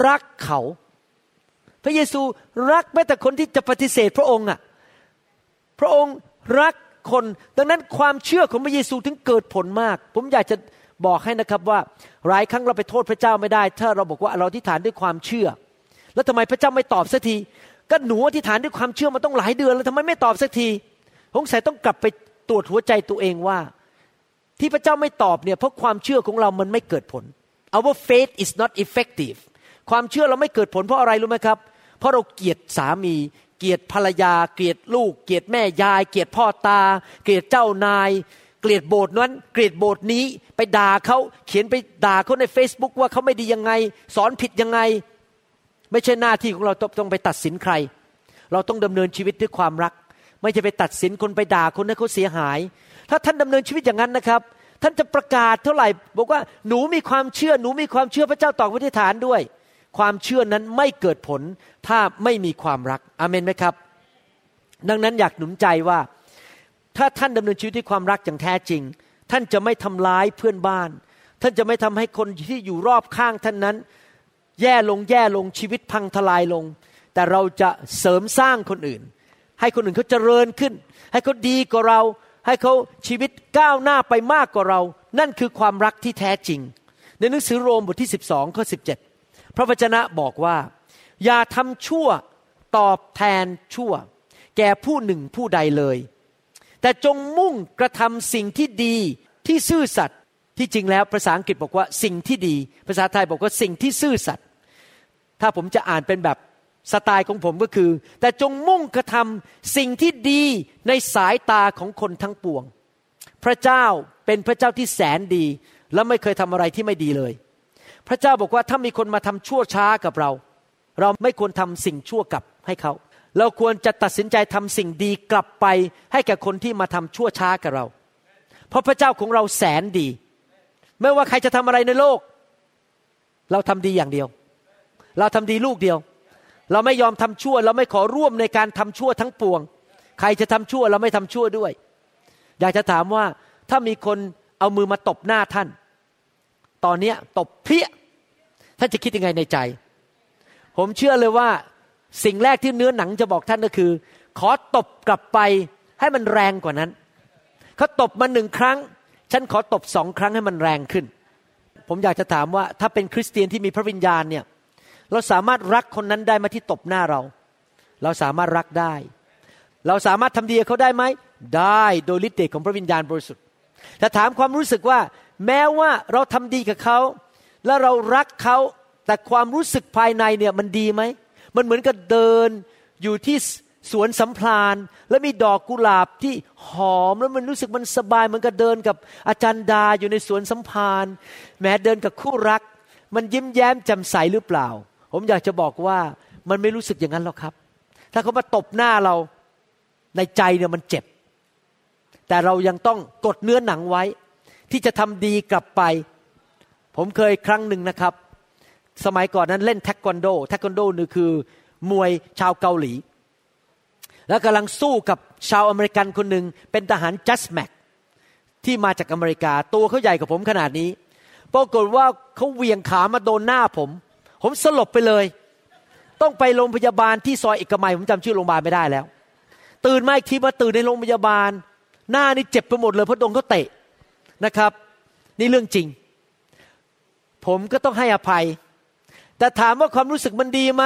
รักเขา พระเยซูรักแม้แต่คนที่จะปฏิเสธพระองค์อะพระองค์รักคนดังนั้นความเชื่อของพระเยซูถึงเกิดผลมาก ผมอยากจะบอกให้นะครับว่าหลายครั้งเราไปโทษพระเจ้าไม่ได้ ถ้าเราบอกว่าเราที่ฐานด้วยความเชื่อ แล้วทำไมพระเจ้าไม่ตอบสักทีก็หนูอธิษฐานด้วยความเชื่อมาต้องหลายเดือนแล้วทำไมไม่ตอบสักทีสงสัยต้องกลับไป ตรวจหัวใจตัวเองว่า ที่พระเจ้าไม่ตอบเนี่ยเพราะความเชื่อของเรามันไม่เกิดผล our faith is not effective ความเชื่อเราไม่เกิดผลเพราะอะไรรู้ไหมครับ เพราะเราเกลียดสามี เกลียดภรรยา เกลียดลูก เกลียดแม่ยาย เกลียดพ่อตา เกลียดเจ้านาย เกลียดโบสถ์นั้น เกลียดโบสถ์นี้ไปด่าเขาเขียนไปด่าเขาใน Facebook ว่าเขาไม่ดียังไง สอนผิดยังไง ไม่ใช่หน้าที่ของเราต้องไปตัดสินใคร เราต้องดำเนินชีวิตด้วยความรัก ไม่ใช่ไปตัดสินคนไปด่าคนให้เขาเสียหาย ถ้าท่านดำเนินชีวิตอย่างนั้นนะครับ ท่านจะประกาศเท่าไหร่ บอกว่าหนูมีความเชื่อหนูมีความเชื่อพระเจ้าตอบวิธีฐานด้วย ความเชื่อนั้นไม่เกิดผลถ้าไม่มีความรักอเมนไหมครับ ดังนั้นอยากหนุนใจว่า ถ้าท่านดำเนินชีวิตด้วยความรักอย่างแท้จริง ท่านจะไม่ทำร้ายเพื่อนบ้าน ท่านจะไม่ทำให้คนที่อยู่รอบข้างท่านนั้น แย่ลงแย่ลงชีวิตพังทลายลง แต่เราจะเสริมสร้างคนอื่น ให้คนอื่นเขาเจริญขึ้น ให้เขาดีกว่าเรา ให้เขาชีวิตก้าวหน้าไปมากกว่าเรา นั่นคือความรักที่แท้จริง ในหนังสือโรมบทที่ 12ข้อ17 พระวจนะบอกว่า อย่าทำชั่วตอบแทนชั่ว แก่ผู้หนึ่งผู้ใดเลย แต่จงมุ่งกระทำสิ่งที่ดีที่ซื่อสัตย์ที่จริงแล้วภาษาอังกฤษบอกว่าสิ่งที่ดี ภาษาไทยบอกว่าสิ่งที่ซื่อสัตย์ถ้าผมจะอ่านเป็นแบบ สไตล์ของผมก็คือ แต่จงมุ่งกระทำสิ่งที่ดีในสายตาของคนทั้งปวง พระเจ้าเป็นพระเจ้าที่แสนดี และไม่เคยทำอะไรที่ไม่ดีเลย พระเจ้าบอกว่าถ้ามีคนมาทำชั่วช้ากับเรา เราไม่ควรทำสิ่งชั่วกลับให้เขา เราควรจะตัดสินใจทำสิ่งดีกลับไปให้แก่คนที่มาทำชั่วช้ากับเรา เพราะพระเจ้าของเราแสนดี ไม่ว่าใครจะทำอะไรในโลก เราทำดีอย่างเดียว เราทำดีลูกเดียว เราไม่ยอมทำชั่ว เราไม่ขอร่วมในการทำชั่วทั้งปวง ใครจะทำชั่วเราไม่ทำชั่วด้วย อยากจะถามว่าถ้ามีคนเอามือมาตบหน้าท่าน ตอนนี้ตบเพี้ยท่านจะคิดยังไงในใจ ผมเชื่อเลยว่าสิ่งแรกที่เนื้อหนังจะบอกท่านก็คือ ขอตบกลับไปให้มันแรงกว่านั้นเขาตบมาหนึ่งครั้ง ฉันขอตบสองครั้งให้มันแรงขึ้น ผมอยากจะถามว่าถ้าเป็นคริสเตียนที่มีพระวิญญาณเนี่ย เราสามารถรักคนนั้นได้มาที่ตบหน้าเรา เราสามารถรักได้ เราสามารถทำดีกับเขาได้ไหม ได้โดยฤทธิ์เดชของพระวิญญาณบริสุทธิ์แต่ถามความรู้สึกว่า แม้ว่าเราทำดีกับเขา แล้วเรารักเขาแต่ความรู้สึกภายในเนี่ยมันดีไหม มันเหมือนกับเดินอยู่ที่สวนสัมพลานแล้วมีดอกกุหลาบที่หอมแล้วมันรู้สึกมันสบายเหมันก็เดินกับอาจารย์ดาอยู่ในสวนสัมพานแม้เดินกับคู่รัก มันยิ้มแย้มแจ่มใสหรือเปล่า ผมอยากจะบอกว่ามันไม่รู้สึกอย่างนั้นหรอกครับ ถ้าเขามาตบหน้าเราในใจเนี่ยมันเจ็บ แต่เรายังต้องกดเนื้อหนังไว้ ที่จะทำดีกลับไป ผมเคยครั้งหนึ่งนะครับ สมัยก่อนนั้นเล่นเทควันโดเทควันโดนี่คือ มวยชาวเกาหลี แล้วกำลังสู้กับชาวอเมริกันคนหนึ่งเป็นทหารจัสแม็กที่มาจากอเมริกา ตัวเขาใหญ่กว่าผมขนาดนี้ปรากฏว่าเขาเวียงขามาโดนหน้าผม ผมสลบไปเลย ต้องไปโรงพยาบาลที่ซอยเอกมัยผมจำชื่อโรงพยาบาลไม่ได้แล้ว ตื่นมาอีกทีมาตื่นในโรงพยาบาล หน้านี่เจ็บไปหมดเลยเพราะโดนเขาเตะนะครับ นี่เรื่องจริง ผมก็ต้องให้อภัย แต่ถามว่าความรู้สึกมันดีไหม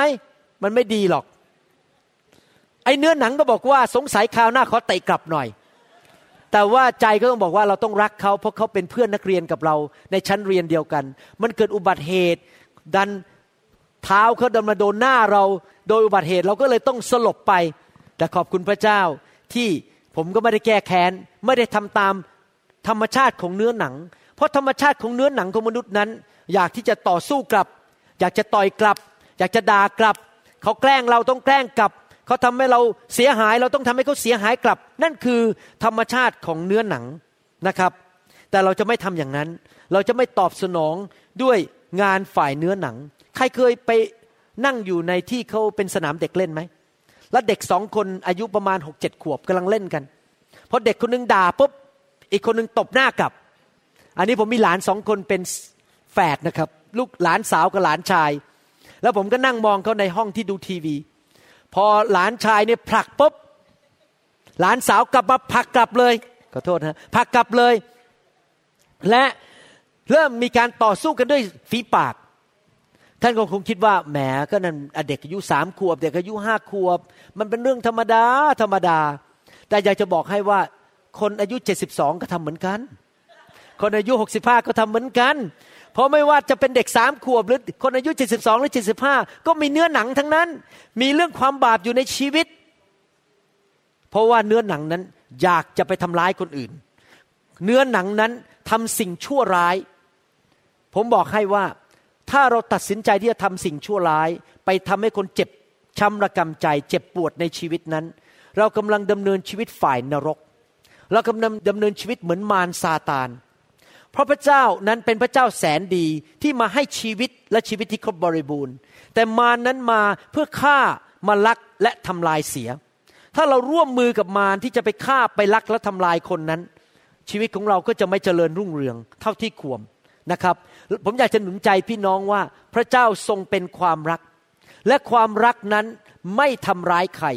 มันไม่ดีหรอก ไอ้เนื้อหนังก็บอกว่าสงสัยคราวหน้าขอเตะกลับหน่อยแต่ว่าใจก็ต้องบอกว่าเราต้องรักเขาเพราะเขาเป็นเพื่อนนักเรียนกับเราในชั้นเรียนเดียวกัน มันเกิดอุบัติเหตุ ดัน เท้าเขาเดินมาโดนหน้าเรา โดยอุบัติเหตุเราก็เลยต้องสลบไป แต่ขอบคุณพระเจ้าที่ผมก็ไม่ได้แก้แค้น ไม่ได้ทำตามธรรมชาติของเนื้อหนัง เพราะธรรมชาติของเนื้อหนังของมนุษย์นั้น อยากที่จะต่อสู้กลับ อยากจะต่อยกลับ อยากจะด่ากลับ เขาแกล้งเราต้องแกล้งกลับ เขาทำให้เราเสียหายเราต้องทำให้เขาเสียหายกลับ นั่นคือธรรมชาติของเนื้อหนังนะครับ แต่เราจะไม่ทำอย่างนั้น เราจะไม่ตอบสนองด้วย งานฝ่ายเนื้อหนัง ใครเคยไปนั่งอยู่ในที่เขาเป็นสนามเด็กเล่นไหม แล้วเด็กสองคนอายุประมาณหกเจ็ดขวบกำลังเล่นกัน พอเด็กคนนึงด่าปุ๊บ อีกคนนึงตบหน้ากลับ อันนี้ผมมีหลานสองคนเป็นแฝดนะครับ ลูกหลานสาวกับหลานชาย แล้วผมก็นั่งมองเขาในห้องที่ดูทีวี พอหลานชายเนี่ยผลักปุ๊บ หลานสาวกลับมาผลักกลับเลย ขอโทษนะผลักกลับเลย และ เริ่มมีการต่อสู้กันด้วยฝีปาก ท่านก็คงคิดว่าแหมก็นั่นเด็กอายุสามขวบ เด็กอายุห้าขวบ มันเป็นเรื่องธรรมดาธรรมดา แต่อยากจะบอกให้ว่าคนอายุเจ็ดสิบสองก็ทำเหมือนกัน คนอายุหกสิบห้าก็ทำเหมือนกัน เพราะไม่ว่าจะเป็นเด็กสามขวบ หรือคนอายุเจ็ดสิบสองหรือเจ็ดสิบห้าก็มีเนื้อหนังทั้งนั้น มีเรื่องความบาปอยู่ในชีวิต เพราะว่าเนื้อหนังนั้นอยากจะไปทำร้ายคนอื่น เนื้อหนังนั้นทำสิ่งชั่วร้าย ผมบอกให้ว่าถ้าเราตัดสินใจที่จะทำสิ่งชั่วร้าย ไปทำให้คนเจ็บช้ำระกำใจ เจ็บปวดในชีวิตนั้น เรากำลังดำเนินชีวิตฝ่ายนรก เรากำลังดำเนินชีวิตเหมือนมารซาตาน เพราะพระเจ้านั้นเป็นพระเจ้าแสนดีที่มาให้ชีวิตและชีวิตที่ครบบริบูรณ์ แต่มารนั้นมาเพื่อฆ่ามาลักและทำลายเสีย ถ้าเราร่วมมือกับมารที่จะไปฆ่าไปลักและทำลายคนนั้น ชีวิตของเราก็จะไม่เจริญรุ่งเรืองเท่าที่ควรนะครับ ผมอยากจะหนุนใจพี่น้องว่าพระเจ้าทรงเป็นความรัก และความรักนั้นไม่ทำร้ายใคร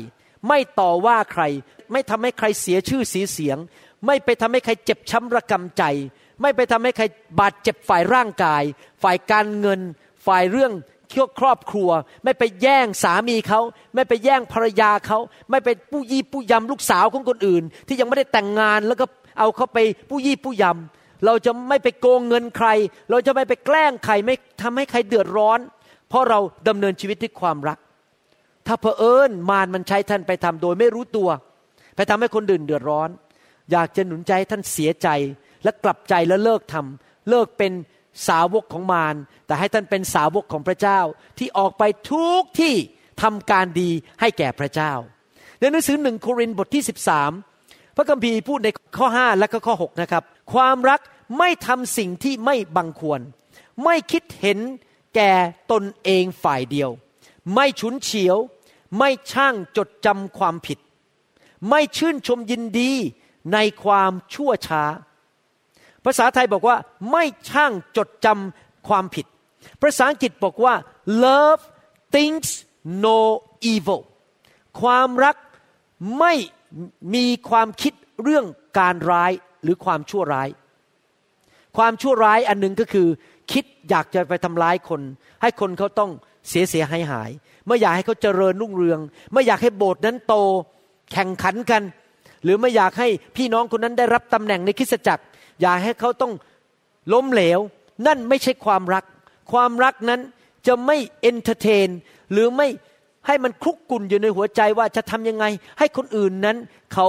ไม่ต่อว่าใคร ไม่ทำให้ใครเสียชื่อเสียเสียง ไม่ไปทำให้ใครเจ็บช้ำระกำใจ ไม่ไปทำให้ใครบาดเจ็บฝ่ายร่างกาย ฝ่ายการเงิน ฝ่ายเรื่องเครอบครัว ไม่ไปแย่งสามีเขา ไม่ไปแย่งภรรยาเขา ไม่ไปผู้ยี่ผู้ยำลูกสาวของคนอื่น ที่ยังไม่ได้แต่งงานแล้วก็เอาเขาไปผู้ยี่ผู้ยำ เราจะไม่ไปโกงเงินใคร เราจะไม่ไปแกล้งใครไม่ทำให้ใครเดือดร้อน เพราะเราดำเนินชีวิตด้วยความรัก ถ้าเพอเอิญมารมันใช้ท่านไปทำโดยไม่รู้ตัว ไปทำให้คนอื่นเดือดร้อน อยากจะหนุนใจท่านเสียใจและกลับใจและเลิกทำเลิกเป็นสาวกของมารแต่ให้ท่านเป็นสาวกของพระเจ้าที่ออกไปทุกที่ทำการดีให้แก่พระเจ้าในหนังสือหนึ่งโครินธ์บทที่ 13 พระคัมภีร์พูดในข้อ 5 และก็ข้อ 6 นะครับ ความรักไม่ทำสิ่งที่ไม่บังควร ไม่คิดเห็นแก่ตนเองฝ่ายเดียว ไม่ฉุนเฉียว ไม่ช่างจดจำความผิด ไม่ชื่นชมยินดีในความชั่วช้า ภาษาไทยบอกว่า ไม่ช่างจดจำความผิด ภาษาอังกฤษบอกว่า love thinks no evil ความรักไม่ มีความคิดเรื่องการร้ายหรือความชั่วร้าย ความชั่วร้ายอันหนึ่งก็คือ คิดอยากจะไปทำร้ายคน ให้คนเขาต้องเสียเสียหายหาย ไม่อยากให้เขาเจริญรุ่งเรือง ไม่อยากให้โบสถ์นั้นโตแข่งขันกัน หรือไม่อยากให้พี่น้องคนนั้นได้รับตำแหน่งในคริสตจักร อยากให้เขาต้องล้มเหลว นั่นไม่ใช่ความรัก ความรักนั้นจะไม่ entertain หรือไม่ ให้มันคุกรุ่นอยู่ในหัวใจว่าจะทำยังไง ให้คนอื่นนั้นเขา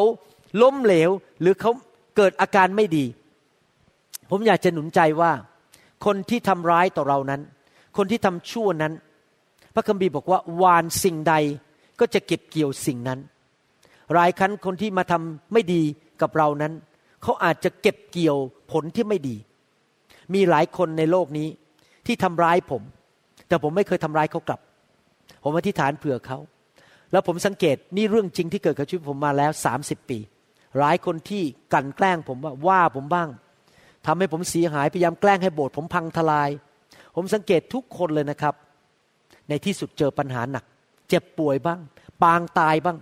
ล้มเหลวหรือเขาเกิดอาการไม่ดี ผมอยากจะหนุนใจว่า คนที่ทำร้ายต่อเรานั้น คนที่ทำชั่วนั้น พระคัมภีร์บอกว่าวานสิ่งใดก็จะเก็บเกี่ยวสิ่งนั้นหลายครั้งคนที่มาทำไม่ดีกับเรานั้น เขาอาจจะเก็บเกี่ยวผลที่ไม่ดี มีหลายคนในโลกนี้ที่ทำร้ายผม แต่ผมไม่เคยทำร้ายเขากลับ ผมอธิษฐานเผื่อเขา แล้วผมสังเกตนี่เรื่องจริงที่เกิดกับชีวิตผมมาแล้วสามสิบปี หลายคนที่กันแกล้งผมว่าว่าผมบ้างทำให้ผมเสียหายพยายามแกล้งให้โบสถ์ผมพังทลาย ผมสังเกตทุกคนเลยนะครับ ในที่สุดเจอปัญหาหนัก เจ็บป่วยบ้าง ปางตายบ้าง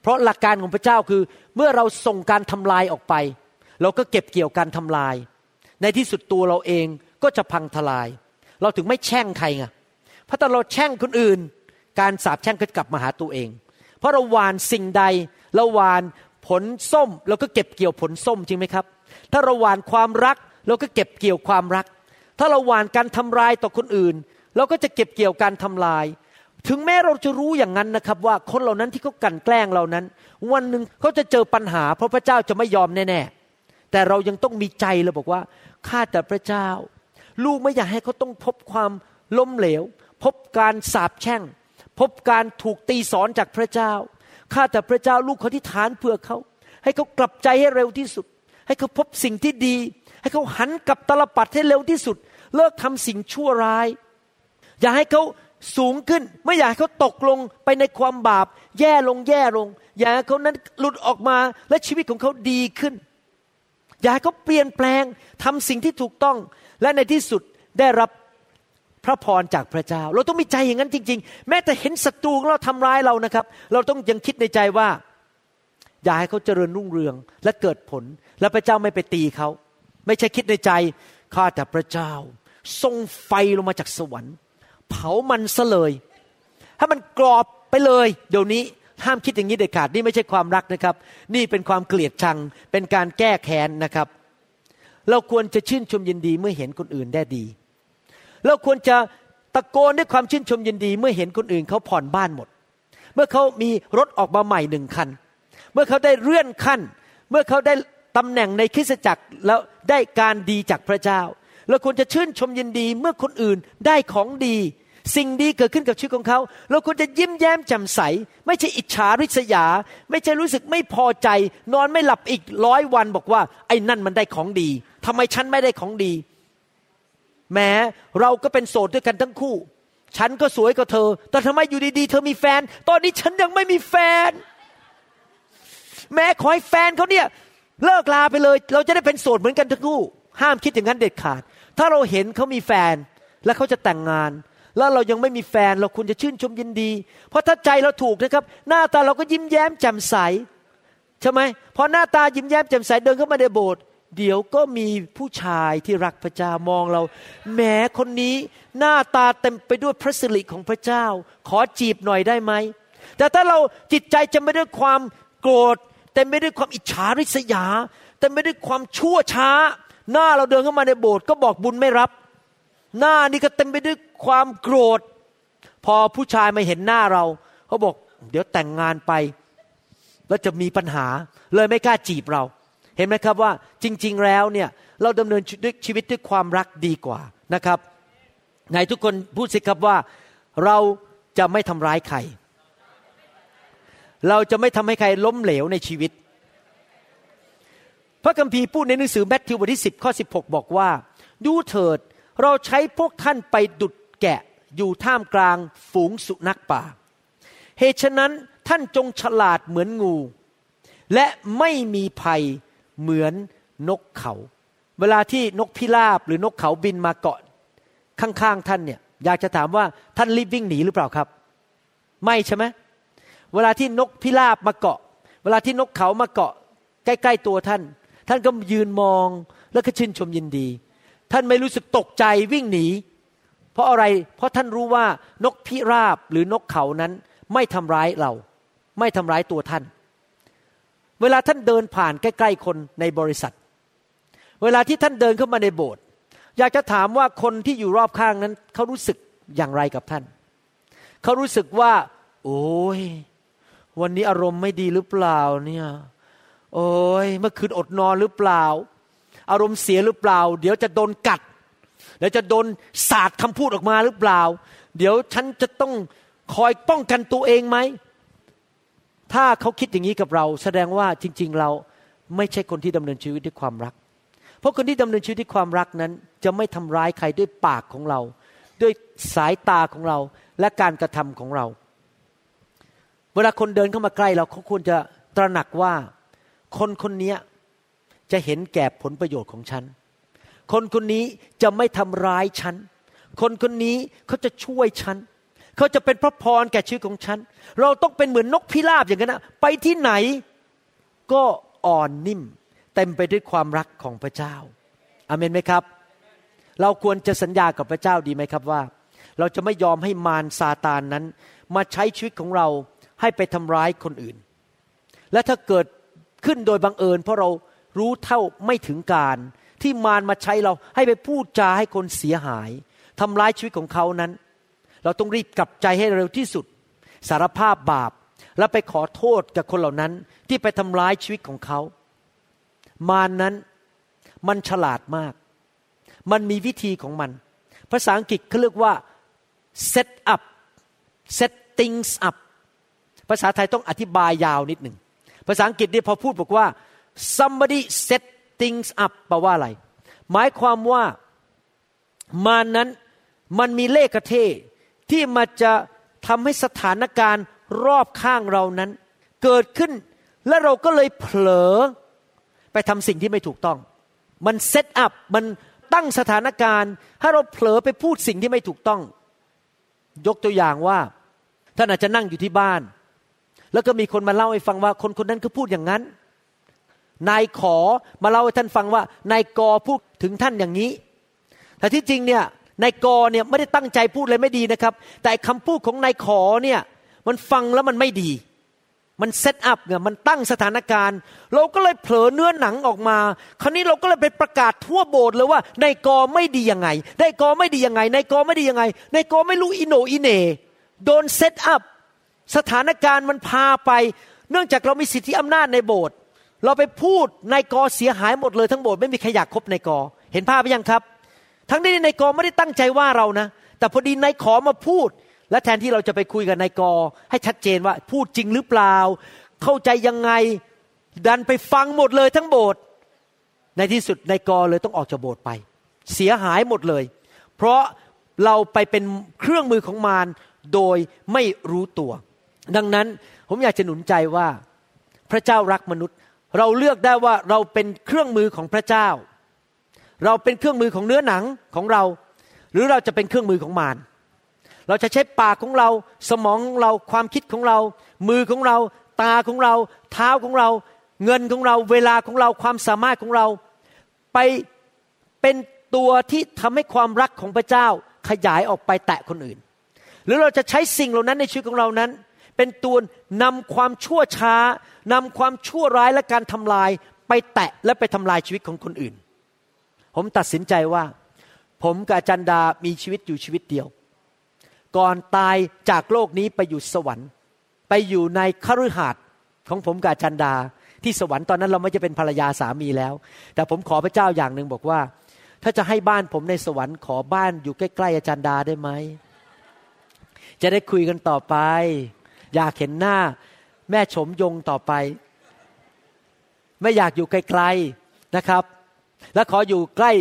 เพราะหลักการของพระเจ้าคือ เมื่อเราส่งการทำลายออกไป เราก็เก็บเกี่ยวการทำลาย ในที่สุดตัวเราเองก็จะพังทลาย เราถึงไม่แช่งใครไงเพราะถ้าเราแช่งคนอื่น การสาปแช่งก็กลับมาหาตัวเอง เพราะเราหวานสิ่งใดเราหวานผลส้มเราก็เก็บเกี่ยวผลส้มจริงไหมครับ ถ้าเราหวานความรักเราก็เก็บเกี่ยวความรัก ถ้าเราหวานการทำลายต่อคนอื่น เราก็จะเก็บเกี่ยวการทำลาย ถึงแม้เราจะรู้อย่างนั้นนะครับว่าคนเหล่านั้นที่เขากันแกล้งเรานั้น วันหนึ่งเขาจะเจอปัญหา เพราะพระเจ้าจะไม่ยอมแน่ๆแต่เรายังต้องมีใจเราบอกว่าข้าแต่พระเจ้า ลูกไม่อยากให้เขาต้องพบความล้มเหลว พบการสาปแช่ง พบการถูกตีสอนจากพระเจ้า ข้าแต่พระเจ้าลูกเขาที่ฐานเพื่อเขา ให้เขากลับใจให้เร็วที่สุด ให้เขาพบสิ่งที่ดี ให้เขาหันกลับตลปัดให้เร็วที่สุด เลิกทำสิ่งชั่วร้าย อย่าให้เขาสูงขึ้น ไม่อยากให้เขาตกลงไปในความบาป แย่ลงแย่ลง อยากให้เขานั้นหลุดออกมาและชีวิตของเขาดีขึ้น อยากให้เขาเปลี่ยนแปลงทำสิ่งที่ถูกต้องและในที่สุดได้รับ พระพรจากพระเจ้า เราต้องมีใจอย่างนั้นจริง ๆ แม้แต่เห็นศัตรูของเราทำร้ายเรานะครับ เราต้องยังคิดในใจว่า อย่าให้เขาเจริญรุ่งเรืองและเกิดผล และพระเจ้าไม่ไปตีเขา ไม่ใช่คิดในใจข้าแต่พระเจ้า ทรงไฟลงมาจากสวรรค์ เผามันซะเลยถ้มันกรอบไปเลย เดี๋ยวนี้ห้ามคิดอย่างนี้เด็ดขาดนี่ไม่ใช่ความรักนะครับ นี่เป็นความเกลียดชัง เป็นการแก้แค้นนะครับ เราควรจะชื่นชมยินดีเมื่อเห็นคนอื่นได้ดี เราควรจะตะโกนด้วยความชื่นชมยินดี เมื่อเห็นคนอื่นเขาผ่อนบ้านหมด เมื่อเขามีรถออกมาใหม่หนึ่งคัน เมื่อเขาได้เลื่อนขั้น เมื่อเขาได้ตำแหน่งในคริสตจักรแล้วได้การดีจากพระเจ้าเราควรจะชื่นชมยินดีเมื่อคนอื่นได้ของดี สิ่งดีเกิดขึ้นกับชีวิตของเขา เราควรจะยิ้มแย้มแจ่มใส ไม่ใช่อิจฉาริษยา ไม่ใช่รู้สึกไม่พอใจ นอนไม่หลับอีกร้อยวันบอกว่า ไอ้นั่นมันได้ของดีทำไมฉันไม่ได้ของดี แม้เราก็เป็นโสดด้วยกันทั้งคู่ ฉันก็สวยกว่าเธอ แต่ทำไมอยู่ดีๆ เธอมีแฟน ตอนนี้ฉันยังไม่มีแฟน แม้ขอให้แฟนเขาเนี่ยเลิกลาไปเลย เราจะได้เป็นโสดเหมือนกันทั้งคู่ ห้ามคิดอย่างนั้นเด็ดขาด ถ้าเราเห็นเขามีแฟน และเขาจะแต่งงาน แล้วเรายังไม่มีแฟนเราควรจะชื่นชมยินดี เพราะถ้าใจเราถูกนะครับ หน้าตาเราก็ยิ้มแย้มแจ่มใสใช่ไหมพอหน้าตายิ้มแย้มแจ่มใสเดินเข้ามาในโบสถ์ เดี๋ยวก็มีผู้ชายที่รักพระเจ้ามองเราแหมคนนี้หน้าตาเต็มไปด้วยพระสิริของพระเจ้า ขอจีบหน่อยได้ไหม แต่ถ้าเราจิตใจจะไม่ด้วยความโกรธเต็มไปด้วยความอิจฉาริษยาเต็มไปด้วยความชั่วช้า หน้าเราเดินเข้ามาในโบสถ์ก็บอกบุญไม่รับ หน้านี่ก็เต็มไปด้วยความโกรธ พอผู้ชายมาเห็นหน้าเราเขาบอก เดี๋ยวแต่งงานไป แล้วจะมีปัญหาเลยไม่กล้าจีบเรา เห็นไหมครับว่าจริง ๆ แล้วเนี่ยเราดำเนินชีวิตด้วยความรักดีกว่านะครับไหนทุกคนพูดสิครับว่าเราจะไม่ทำร้ายใคร เราจะไม่ทำให้ใครล้มเหลวในชีวิต พระคัมภีร์พูดในหนังสือแมทธิวบทที่10ข้อ16 บอกว่า ดูเถิดเราใช้พวกท่านไปดุดแกะอยู่ท่ามกลางฝูงสุนัขป่า เหตุฉะนั้นท่านจงฉลาดเหมือนงู และไม่มีภัย เหมือนนกเขา เวลาที่นกพิราบหรือนกเขาบินมาเกาะข้างๆท่านเนี่ยอยากจะถามว่าท่านรีบวิ่งหนีหรือเปล่าครับ ไม่ใช่ไหมเวลาที่นกพิราบมาเกาะ เวลาที่นกเขามาเกาะ ใกล้ๆตัวท่าน ท่านก็ยืนมองแล้วก็ชื่นชมยินดี ท่านไม่รู้สึกตกใจวิ่งหนี เพราะอะไรเพราะท่านรู้ว่านกพิราบหรือนกเขานั้น ไม่ทำร้ายเรา ไม่ทำร้ายตัวท่าน เวลาท่านเดินผ่านใกล้ๆคนในบริษัท เวลาที่ท่านเดินเข้ามาในโบสถ์อยากจะถามว่าคนที่อยู่รอบข้างนั้น เขารู้สึกอย่างไรกับท่าน เขารู้สึกว่า โอ้ยวันนี้อารมณ์ไม่ดีหรือเปล่าเนี่ย โอ้ยเมื่อคืนอดนอนหรือเปล่า อารมณ์เสียหรือเปล่า เดี๋ยวจะโดนกัดเดี๋ยวจะโดนสาดคำพูดออกมาหรือเปล่า เดี๋ยวฉันจะต้องคอยป้องกันตัวเองไหม ถ้าเขาคิดอย่างนี้กับเรา แสดงว่าจริง ๆ เราไม่ใช่คนที่ดำเนินชีวิตด้วยความรัก เพราะคนที่ดำเนินชีวิตด้วยความรักนั้น จะไม่ทำร้ายใครด้วยปากของเรา ด้วยสายตาของเราและการกระทำของเรา เวลาคนเดินเข้ามาใกล้เราเขาควรจะตระหนักว่าคนคนนี้จะเห็นแก่ผลประโยชน์ของฉัน คนคนนี้จะไม่ทำร้ายฉัน คนคนนี้เขาจะช่วยฉันเขาจะเป็นพระพรแก่ชีวิตของฉัน เราต้องเป็นเหมือนนกพิราบอย่างนั้นนะไปที่ไหนก็อ่อนนิ่ม เต็มไปด้วยความรักของพระเจ้าอาเมนไหมครับ เราควรจะสัญญากับพระเจ้าดีไหมครับว่า เราจะไม่ยอมให้มารซาตานนั้น มาใช้ชีวิตของเราให้ไปทำร้ายคนอื่น และถ้าเกิดขึ้นโดยบังเอิญ เพราะเรารู้เท่าไม่ถึงการ ที่มารมาใช้เราให้ไปพูดจาให้คนเสียหายทำร้ายชีวิตของเขานั้น เราต้องรีบกลับใจให้เร็วที่สุด สารภาพบาปแล้วไปขอโทษกับคนเหล่านั้นที่ไปทำร้ายชีวิตของเขา มารนนั้นมันฉลาดมาก มันมีวิธีของมัน ภาษาอังกฤษเขาเรียกว่า set up set things up ภาษาไทยต้องอธิบายยาวนิดหนึ่ง ภาษาอังกฤษนี่พอพูดบอกว่า somebody set things up แปลว่าอะไร หมายความว่ามานั้นมันมีเลขเท ที่มาจะทำให้สถานการณ์รอบข้างเรานั้น เกิดขึ้นและเราก็เลยเผลอ ไปทำสิ่งที่ไม่ถูกต้อง มันเซตอัพมันตั้งสถานการณ์ให้เราเผลอไปพูดสิ่งที่ไม่ถูกต้อง ยกตัวอย่างว่าท่านอาจจะนั่งอยู่ที่บ้าน แล้วก็มีคนมาเล่าให้ฟังว่าคนคนนั้นก็พูดอย่างนั้น นายขอมาเล่าให้ท่านฟังว่านายกอพูดถึงท่านอย่างนี้ แต่ที่จริงเนี่ย นายกอเนี่ยไม่ได้ตั้งใจพูดอะไรไม่ดีนะครับ แต่คำพูดของนายขอเนี่ยมันฟังแล้วมันไม่ดี มันเซตอัพเนี่ยมันตั้งสถานการณ์ เราก็เลยเผลอเนื้อหนังออกมา คราวนี้เราก็เลยไปประกาศทั่วโบสถ์เลยว่านายกอไม่ดียังไงนายกอไม่ดียังไงนายกอไม่ดียังไงนายกอไม่รู้อิโหน่อิเหน่โดน set up สถานการณ์มันพาไป เนื่องจากเรามีสิทธิอำนาจในโบสถ์เราไปพูดนายกอเสียหายหมดเลยทั้งโบสถ์ไม่มีใครอยากคบนายกอเห็นภาพไหมยังครับ ทั้งนี้นายกอไม่ได้ตั้งใจว่าเรานะ แต่พอดีนายขอมาพูด และแทนที่เราจะไปคุยกับนายกอ ให้ชัดเจนว่าพูดจริงหรือเปล่า เข้าใจยังไงดันไปฟังหมดเลยทั้งโบสถ์ในที่สุดนายกอเลยต้องออกจากโบสถ์ไป เสียหายหมดเลย เพราะเราไปเป็นเครื่องมือของมารโดยไม่รู้ตัว ดังนั้นผมอยากจะหนุนใจว่าพระเจ้ารักมนุษย์ เราเลือกได้ว่าเราเป็นเครื่องมือของพระเจ้า เราเป็นเครื่องมือของเนื้อหนังของเรา หรือเราจะเป็นเครื่องมือของมารเราจะใช้ปากของเราสมองของเราความคิดของเรา มือของเรา ตาของเรา เท้าของเรา เงินของเรา เวลาของเราความสามารถของเรา ไปเป็นตัวที่ทำให้ความรักของพระเจ้าขยายออกไปแตะคนอื่น หรือเราจะใช้สิ่งเหล่านั้นในชีวิตของเรานั้น เป็นตัวนำความชั่วช้านำความชั่วร้ายและการทำลายไปแตะและไปทำลายชีวิตของคนอื่น ผมตัดสินใจว่า ผมกับอาจารย์ดามีชีวิตอยู่ชีวิตเดียว ก่อนตายจากโลกนี้ไปอยู่สวรรค์ ไปอยู่ในคฤหาสน์ของผมกับอาจารย์ดาที่สวรรค์ตอนนั้นเราไม่จะเป็นภรรยาสามีแล้ว แต่ผมขอพระเจ้าอย่างหนึ่งบอกว่า ถ้าจะให้บ้านผมในสวรรค์ขอบ้านอยู่ใกล้ๆอาจารย์ดาได้ไหมจะได้คุยกันต่อไป อยากเห็นหน้าแม่ชมยงต่อไป ไม่อยากอยู่ไกลๆนะครับ และขออยู่ใกล้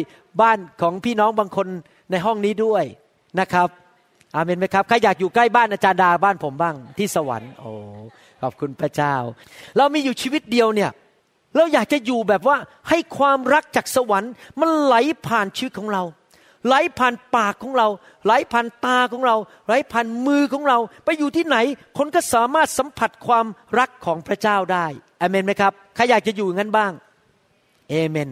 บ้านของพี่น้องบางคนในห้องนี้ด้วยนะครับอาเมนไหมครับใครอยากอยู่ใกล้บ้านอาจารย์ดาบ้านผมบ้างที่สวรรค์โอ้ขอบคุณพระเจ้า เรามีอยู่ชีวิตเดียวเนี่ยเราอยากจะอยู่แบบว่าให้ความรักจากสวรรค์ มันไหลผ่านชีวิตของเรา ไหลผ่านปากของเรา ไหลผ่านตาของเรา ไหลผ่านมือของเรา ไปอยู่ที่ไหน คนก็สามารถสัมผัสความรักของพระเจ้าได้อเมนไหมครับใครอยากจะอยู่งั้นบ้างเอเมน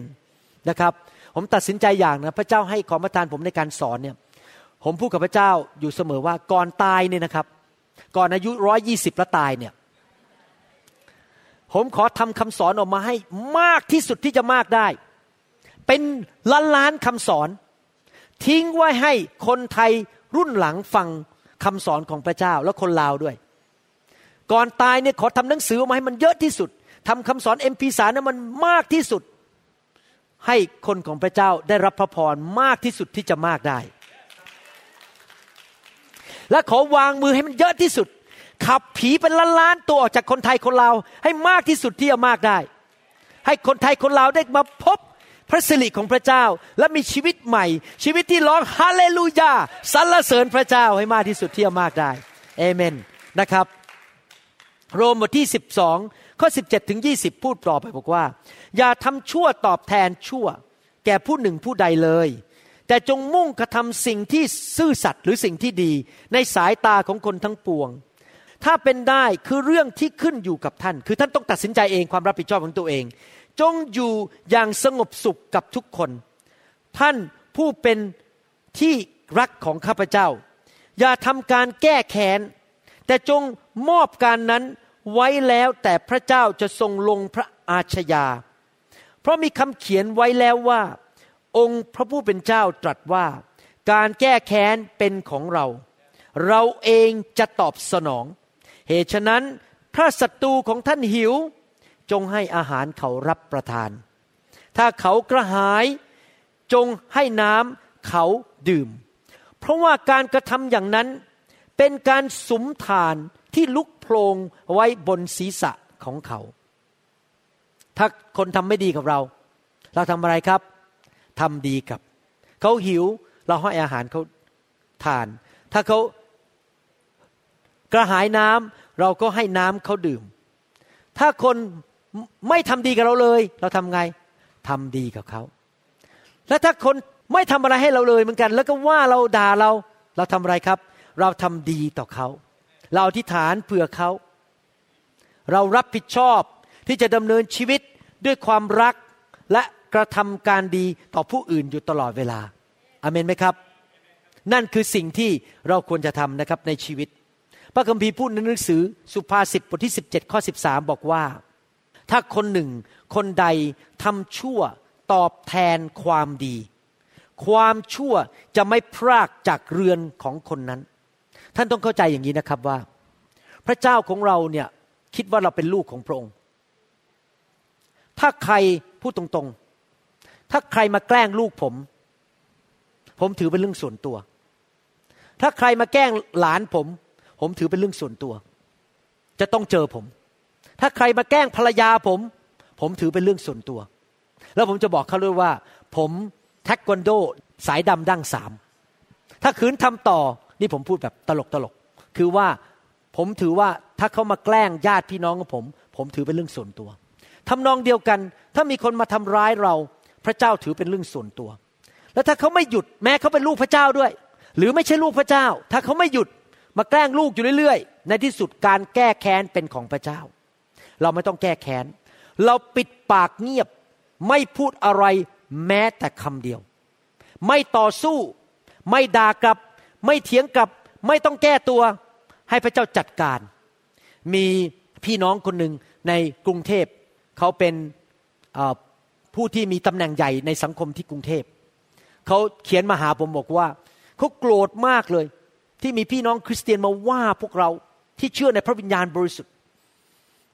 นะครับ ผมตัดสินใจอย่างนะพระเจ้าให้ของประทานผมในการสอนเนี่ยผมพูดกับพระเจ้าอยู่เสมอว่าก่อนตายเนี่ยนะครับ ก่อนอายุร้อยยี่สิบแล้วตายเนี่ย ผมขอทำคำสอนออกมาให้มากที่สุดที่จะมากได้ เป็นล้านล้านคำสอน ทิ้งไว้ให้คนไทยรุ่นหลังฟังคำสอนของพระเจ้าและคนลาวด้วย ก่อนตายเนี่ยขอทำหนังสือออกมาให้มันเยอะที่สุดทำคำสอนเอ็มพีสารนั้นมันมากที่สุด ให้คนของพระเจ้าได้รับพระพรมากที่สุดที่จะมากได้ และขอวางมือให้มันเยอะที่สุด ขับผีเป็นล้านล้านตัวออกจากคนไทยคนลาวให้มากที่สุดที่จะมากได้ ให้คนไทยคนลาวได้มาพบพระสิริของพระเจ้าและมีชีวิตใหม่ ชีวิตที่ร้องฮาเลลูยาสรรเสริญพระเจ้าให้มากที่สุดที่จะมากได้เอเมนนะครับ โรมบทที่ 12 ข้อ 17 ถึง 20 พูดต่อไปบอกว่า อย่าทำชั่วตอบแทนชั่ว แก่ผู้หนึ่งผู้ใดเลย แต่จงมุ่งกระทำสิ่งที่ซื่อสัตย์หรือสิ่งที่ดี ในสายตาของคนทั้งปวง ถ้าเป็นได้คือเรื่องที่ขึ้นอยู่กับท่าน คือท่านต้องตัดสินใจเองความรับผิดชอบของตัวเอง จงอยู่อย่างสงบสุขกับทุกคน ท่านผู้เป็นที่รักของข้าพเจ้า อย่าทำการแก้แค้นแต่จงมอบการนั้น ไว้แล้วแต่พระเจ้าจะทรงลงพระอาชญา เพราะมีคำเขียนไว้แล้วว่า องค์พระผู้เป็นเจ้าตรัสว่า การแก้แค้นเป็นของเรา เราเองจะตอบสนอง เหตุฉะนั้นถ้าศัตรูของท่านหิว จงให้อาหารเขารับประทาน ถ้าเขากระหายจงให้น้ำเขาดื่ม เพราะว่าการกระทำอย่างนั้นเป็นการสมทานที่ลุก โพลงไว้บนศีรษะของเขา ถ้าคนทำไม่ดีกับเรา เราทำอะไรครับทำดีกับ เขาหิวเราให้อาหารเขาทาน ถ้าเขากระหายน้ำเราก็ให้น้ำเขาดื่ม ถ้าคนไม่ทำดีกับเราเลย เราทำไงทำดีกับเขา และถ้าคนไม่ทำอะไรให้เราเลยเหมือนกัน แล้วก็ว่าเราด่าเรา เราทำอะไรครับ เราทำดีต่อเขา เราอธิษฐานเผื่อเขา เรารับผิดชอบที่จะดำเนินชีวิตด้วยความรักและกระทำการดีต่อผู้อื่นอยู่ตลอดเวลาอเมนไหมครับ นั่นคือสิ่งที่เราควรจะทำนะครับในชีวิต พระคัมภีร์พูดในหนังสือสุภาษิตบทที่ 17 ข้อ 13 บอกว่า ถ้าคนหนึ่งคนใดทำชั่วตอบแทนความดี ความชั่วจะไม่พรากจากเรือนของคนนั้น ท่านต้องเข้าใจอย่างนี้นะครับว่า พระเจ้าของเราเนี่ยคิดว่าเราเป็นลูกของพระองค์ ถ้าใครพูดตรงๆ ถ้าใครมาแกล้งลูกผม ผมถือเป็นเรื่องส่วนตัว ถ้าใครมาแกล้งหลานผม ผมถือเป็นเรื่องส่วนตัว จะต้องเจอผม ถ้าใครมาแกล้งภรรยาผม ผมถือเป็นเรื่องส่วนตัว แล้วผมจะบอกเขาด้วยว่า ผมแท็กวันโดสายดำดั้งสาม ถ้าคืนทำต่อ นี่ผมพูดแบบตลกตลกคือว่าผมถือว่าถ้าเขามาแกล้งญาติพี่น้องของผม ผมถือเป็นเรื่องส่วนตัวทำนองเดียวกัน ถ้ามีคนมาทำร้ายเรา พระเจ้าถือเป็นเรื่องส่วนตัว แล้วถ้าเขาไม่หยุดแม้เขาเป็นลูกพระเจ้าด้วย หรือไม่ใช่ลูกพระเจ้า ถ้าเขาไม่หยุดมาแกล้งลูกอยู่เรื่อยๆ ในที่สุดการแก้แค้นเป็นของพระเจ้า เราไม่ต้องแก้แค้น เราปิดปากเงียบไม่พูดอะไรแม้แต่คำเดียว ไม่ต่อสู้ ไม่ด่ากลับ ไม่เถียงกลับไม่ต้องแก้ตัว ให้พระเจ้าจัดการ มีพี่น้องคนหนึ่งในกรุงเทพเขาเป็นผู้ที่มีตำแหน่งใหญ่ในสังคมที่กรุงเทพเขาเขียนมาหาผมบอกว่าเขาโกรธมากเลย ที่มีพี่น้องคริสเตียนมาว่าพวกเราที่เชื่อในพระวิญญาณบริสุทธิ์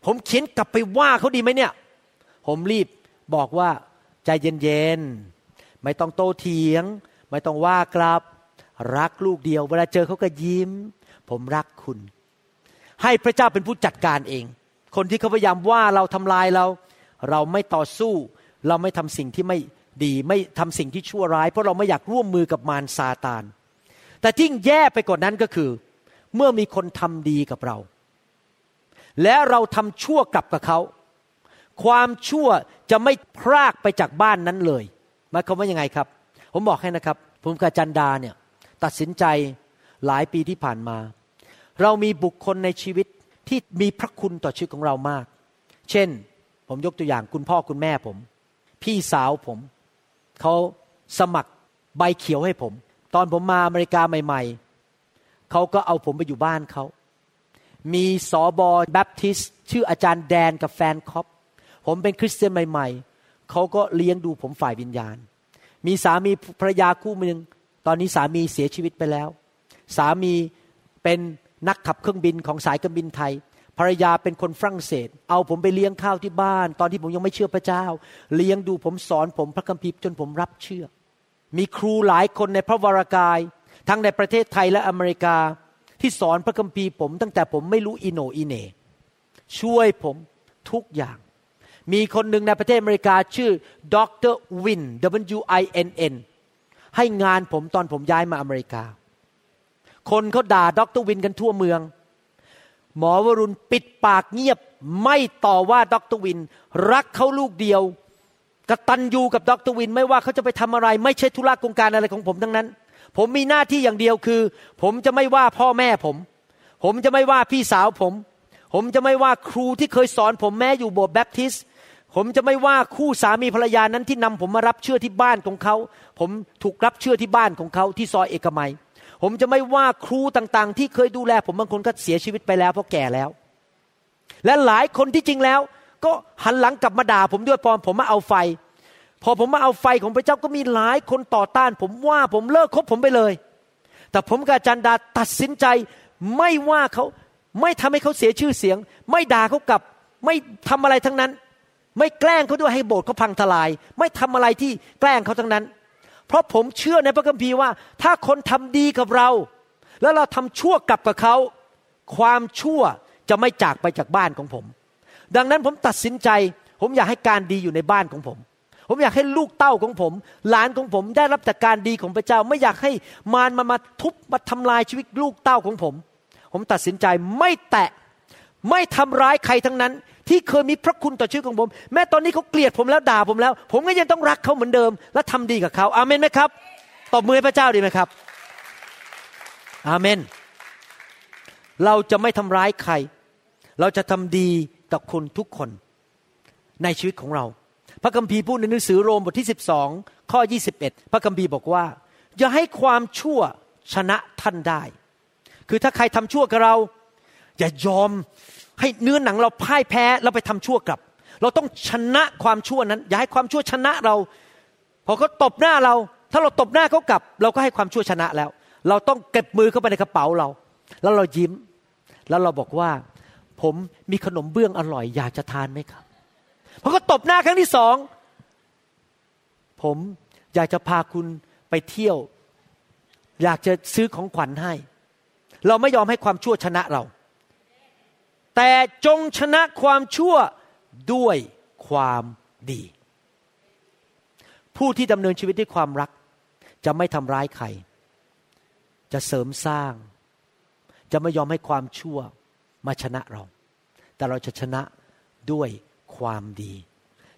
ผมเขียนกลับไปว่าเขาดีไหมเนี่ย ผมรีบบอกว่าใจเย็นๆไม่ต้องโตเถียง ไม่ต้องว่ากลับ รักลูกเดียว เวลาเจอเขาก็ยิ้ม ผมรักคุณ ให้พระเจ้าเป็นผู้จัดการเอง คนที่เขาพยายามว่าเราทำลายเรา เราไม่ต่อสู้ เราไม่ทำสิ่งที่ไม่ดีไม่ทำสิ่งที่ชั่วร้าย เพราะเราไม่อยากร่วมมือกับมารซาตาน แต่ที่แย่ไปกว่านั้นก็คือ เมื่อมีคนทำดีกับเรา และเราทำชั่วกลับกับเขา ความชั่วจะไม่พรากไปจากบ้านนั้นเลยหมายความว่ายังไงครับ ผมบอกให้นะครับผมกับจันดาเนี่ย ตัดสินใจหลายปีที่ผ่านมา เรามีบุคคลในชีวิตที่มีพระคุณต่อชีวิตของเรามาก เช่น ผมยกตัวอย่างคุณพ่อคุณแม่ผม พี่สาวผม เขาสมัครใบเขียวให้ผม ตอนผมมาอเมริกาใหม่ ๆ เขาก็เอาผมไปอยู่บ้านเขา มีสอบอแบปทิสชื่ออาจารย์แดนกับแฟนคอปผมเป็นคริสเตียนใหม่ ๆ เขาก็เลี้ยงดูผมฝ่ายวิญญาณ มีสามีภรรยาคู่หนึ่ง ตอนนี้สามีเสียชีวิตไปแล้ว สามีเป็นนักขับเครื่องบินของสายการบินไทย ภรรยาเป็นคนฝรั่งเศส เอาผมไปเลี้ยงข้าวที่บ้าน ตอนที่ผมยังไม่เชื่อพระเจ้า เลี้ยงดูผมสอนผมพระคัมภีร์จนผมรับเชื่อ มีครูหลายคนในพระวรากาย ทั้งในประเทศไทยและอเมริกา ที่สอนพระคัมภีร์ผม ตั้งแต่ผมไม่รู้อิโนอิเน ช่วยผมทุกอย่าง มีคนหนึ่งในประเทศอเมริกาชื่อดร.วิน W I N N ให้งานผมตอนผมย้ายมาอเมริกา คนเขาด่าด็อกเตอร์วินกันทั่วเมือง หมอวรุณปิดปากเงียบไม่ต่อว่าด็อกเตอร์วิน รักเขาลูกเดียวกตันยูกับด็อกเตอร์วิน ไม่ว่าเขาจะไปทำอะไร ไม่ใช่ธุระกงการอะไรของผมทั้งนั้น ผมมีหน้าที่อย่างเดียวคือ ผมจะไม่ว่าพ่อแม่ผม ผมจะไม่ว่าพี่สาวผม ผมจะไม่ว่าครูที่เคยสอนผมแม้อยู่โบสถ์แบปทิสต์ ผมจะไม่ว่าคู่สามีภรรยานั้นที่นำผมมารับเชื่อที่บ้านของเขา ผมถูกรับเชื่อที่บ้านของเขาที่ซอยเอกมัย ผมจะไม่ว่าครูต่างๆ ที่เคยดูแล ผมบางคนก็เสียชีวิตไปแล้วเพราะแก่แล้ว และหลายคนที่จริงแล้ว ก็หันหลังกลับมาด่าผมด้วยพอผมมาเอาไฟ พอผมมาเอาไฟของพระเจ้าก็มีหลายคนต่อต้าน ผมว่าผมเลิกคบผมไปเลย แต่ผมกับอาจารย์ดาตัดสินใจไม่ว่าเขาไม่ทำให้เขาเสียชื่อเสียง ไม่ด่าเขากลับไม่ทำอะไรทั้งนั้น ไม่แกล้งเขาด้วยให้โบสถ์เขาพังทลาย ไม่ทำอะไรที่แกล้งเขาทั้งนั้น เพราะผมเชื่อในพระคัมภีร์ว่า ถ้าคนทำดีกับเรา แล้วเราทำชั่วกลับกับเขา ความชั่วจะไม่จากไปจากบ้านของผม ดังนั้นผมตัดสินใจ ผมอยากให้การดีอยู่ในบ้านของผม ผมอยากให้ลูกเต้าของผม หลานของผมได้รับจากการดีของพระเจ้า ไม่อยากให้มารมามาทุบมาทำลายชีวิตลูกเต้าของผม ผมตัดสินใจไม่แตะไม่ทำร้ายใครทั้งนั้น ที่เคยมีพระคุณต่อชีวิตของผม แม้ตอนนี้เขาเกลียดผมแล้วด่าผมแล้ว ผมก็ยังต้องรักเขาเหมือนเดิม และทำดีกับเขาอาเมนไหมครับตบมือให้พระเจ้าดีไหมครับ อาเมน เราจะไม่ทำร้ายใคร เราจะทำดีต่อคนทุกคนในชีวิตของเรา พระคัมภีร์พูดในหนังสือโรมบทที่ 12 ข้อ 21 พระคัมภีร์บอกว่า อย่าให้ความชั่วชนะท่านได้ คือถ้าใครทำชั่วกับเรา อย่ายอม ให้เนื้อหนังเราพ่ายแพ้เราไปทำชั่วกลับ เราต้องชนะความชั่วนั้น อย่าให้ความชั่วชนะเรา พอเขาตบหน้าเรา ถ้าเราตบหน้าเขากลับ เราก็ให้ความชั่วชนะแล้ว เราต้องเก็บมือเข้าไปในกระเป๋าเรา แล้วเรายิ้ม แล้วเราบอกว่า ผมมีขนมเบื้องอร่อย อยากจะทานไหมครับพอเขาตบหน้าครั้งที่สองผมอยากจะพาคุณไปเที่ยว อยากจะซื้อของขวัญให้ เราไม่ยอมให้ความชั่วชนะเรา แต่จงชนะความชั่วด้วยความดี ผู้ที่ดำเนินชีวิตด้วยความรัก จะไม่ทำร้ายใคร จะเสริมสร้าง จะไม่ยอมให้ความชั่วมาชนะเรา แต่เราจะชนะด้วยความดี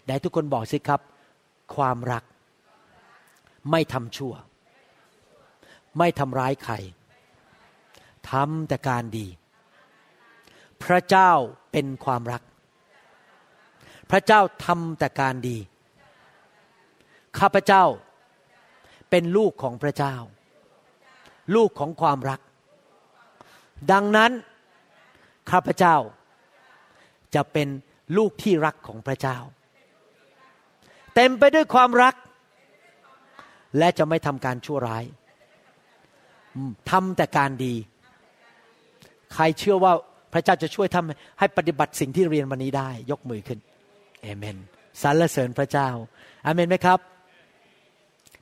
ได้ทุกคนบอกสิครับ ความรัก ไม่ทำชั่ว ไม่ทำร้ายใครทำแต่การดี พระเจ้าเป็นความรัก พระเจ้าทำแต่การดี ข้าพเจ้าเป็นลูกของพระเจ้า ลูกของความรัก ดังนั้นข้าพเจ้าจะเป็นลูกที่รักของพระเจ้า เต็มไปด้วยความรัก และจะไม่ทำการชั่วร้ายทำแต่การดี ใครเชื่อว่า พระเจ้าจะช่วยทำให้ปฏิบัติสิ่งที่เรียนวันนี้ได้ ยกมือขึ้นเอเมนสรรเสริญพระเจ้าอาเมนไหมครับ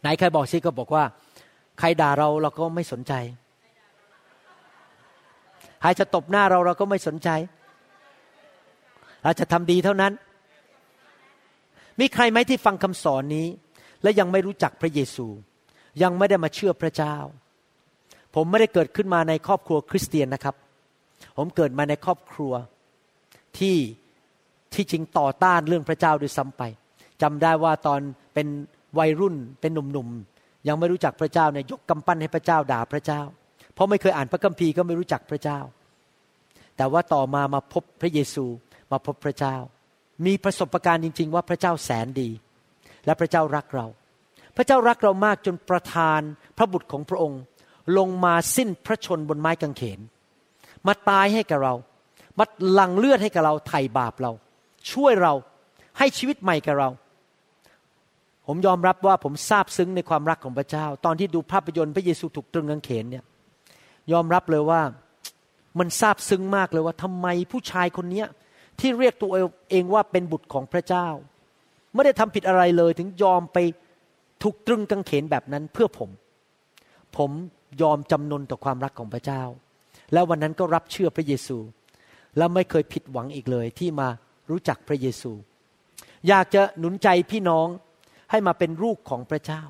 ไหนใครบอกซิก็บอกว่า ใครด่าเราเราก็ไม่สนใจใครจะตบหน้าเราเราก็ไม่สนใจ เราจะทำดีเท่านั้น มีใครไหมที่ฟังคำสอนนี้ และยังไม่รู้จักพระเยซู ยังไม่ได้มาเชื่อพระเจ้า ผมไม่ได้เกิดขึ้นมาในครอบครัวคริสเตียนนะครับ ผมเกิดมาในครอบครัวที่ที่จริงต่อต้านเรื่องพระเจ้าด้วยซ้ำไปจำได้ว่าตอนเป็นวัยรุ่นเป็นหนุ่มๆยังไม่รู้จักพระเจ้าเนี่ยยกกำปั้นให้พระเจ้าด่าพระเจ้า เพราะไม่เคยอ่านพระคัมภีร์ก็ไม่รู้จักพระเจ้า แต่ว่าต่อมามาพบพระเยซูมาพบพระเจ้า มีประสบการณ์จริง ๆ ว่าพระเจ้าแสนดี และพระเจ้ารักเรา พระเจ้ารักเรามากจนประทานพระบุตรของพระองค์ ลงมาสิ้นพระชนบนไม้กางเขน มาตายให้กับเรา มาหลั่งเลือดให้กับเราไถ่บาปเรา ช่วยเราให้ชีวิตใหม่กับเรา ผมยอมรับว่าผมซาบซึ้งในความรักของพระเจ้า ตอนที่ดูภาพยนตร์พระเยซูถูกตรึงกางเขนเนี่ยยอมรับเลยว่ามันซาบซึ้งมากเลยว่าทำไมผู้ชายคนนี้ที่เรียกตัวเองว่าเป็นบุตรของพระเจ้า ไม่ได้ทำผิดอะไรเลยถึงยอมไปถูกตรึงกางเขนแบบนั้นเพื่อผม ผมยอมจำนนต่อความรักของพระเจ้า แล้ววันนั้นก็รับเชื่อพระเยซู แล้วไม่เคยผิดหวังอีกเลยที่มารู้จักพระเยซู อยากจะหนุนใจพี่น้องให้มาเป็นลูกของพระเจ้า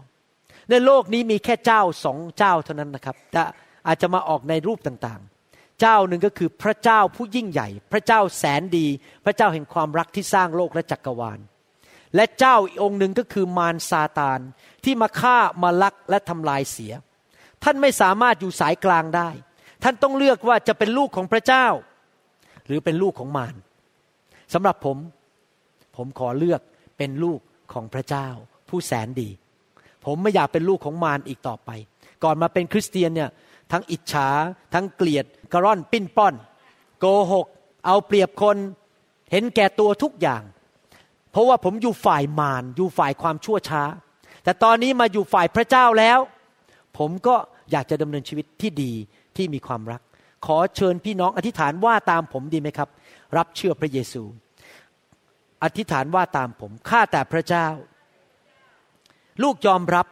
ในโลกนี้มีแค่เจ้าสองเจ้าเท่านั้นนะครับแต่อาจจะมาออกในรูปต่างๆ เจ้าหนึ่งก็คือพระเจ้าผู้ยิ่งใหญ่ พระเจ้าแสนดี พระเจ้าแห่งความรักที่สร้างโลกและจักรวาล และเจ้าอีกองค์หนึ่งก็คือมารซาตานที่มาฆ่ามาลักและทำลายเสีย ท่านไม่สามารถอยู่สายกลางได้ ท่านต้องเลือกว่าจะเป็นลูกของพระเจ้า หรือเป็นลูกของมารสำหรับผม ผมขอเลือกเป็นลูกของพระเจ้า ผู้แสนดี ผมไม่อยากเป็นลูกของมารอีกต่อไป ก่อนมาเป็นคริสเตียนเนี่ยทั้งอิจฉา ทั้งเกลียดกระร่อนปิ้นป้อน โกหก เอาเปรียบคน เห็นแก่ตัวทุกอย่าง เพราะว่าผมอยู่ฝ่ายมารอยู่ฝ่ายความชั่วช้า แต่ตอนนี้มาอยู่ฝ่ายพระเจ้าแล้ว ผมก็อยากจะดำเนินชีวิตที่ดี ที่มีความรัก ขอเชิญพี่น้องอธิษฐานว่าตามผมดีไหมครับ รับเชื่อพระเยซู อธิษฐานว่าตามผมข้าแต่พระเจ้า ลูกยอมรับ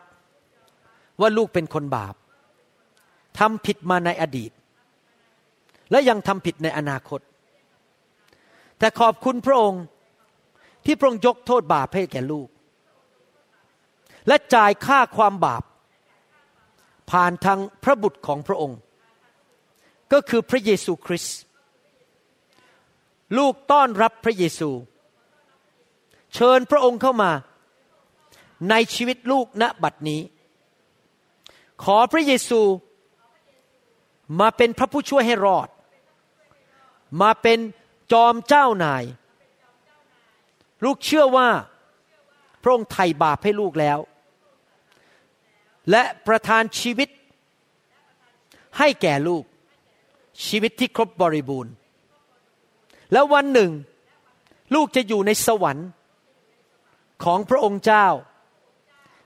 ว่าลูกเป็นคนบาปทำผิดมาในอดีต และยังทำผิดในอนาคต แต่ขอบคุณพระองค์ที่พระองค์ยกโทษบาปให้แก่ลูก และจ่ายค่าความบาป ผ่านทางพระบุตรของพระองค์ ก็คือพระเยซูคริสต์ลูกต้อนรับพระเยซู เชิญพระองค์เข้ามา ในชีวิตลูกณบัดนี้ ขอพระเยซูมาเป็นพระผู้ช่วยให้รอด มาเป็นจอมเจ้านาย ลูกเชื่อว่าพระองค์ไถ่บาปให้ลูกแล้ว และประทานชีวิตให้แก่ลูก ชีวิตที่ครบบริบูรณ์ แล้ววันหนึ่ง ลูกจะอยู่ในสวรรค์ของพระองค์เจ้า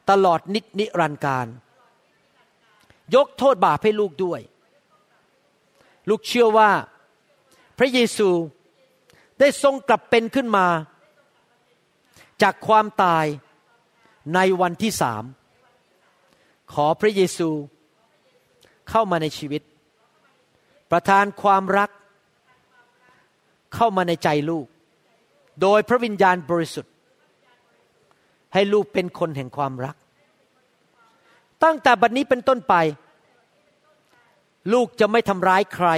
ตลอดนิจนิรันดร์การ ยกโทษบาปให้ลูกด้วย ลูกเชื่อว่า พระเยซูได้ทรงกลับเป็นขึ้นมา จากความตายในวันที่สามขอพระเยซูเข้ามาในชีวิต ประทานความรักเข้ามาในใจลูก โดยพระวิญญาณบริสุทธิ์ ให้ลูกเป็นคนแห่งความรัก ตั้งแต่บัดนนี้เป็นต้นไป ลูกจะไม่ทำร้ายใคร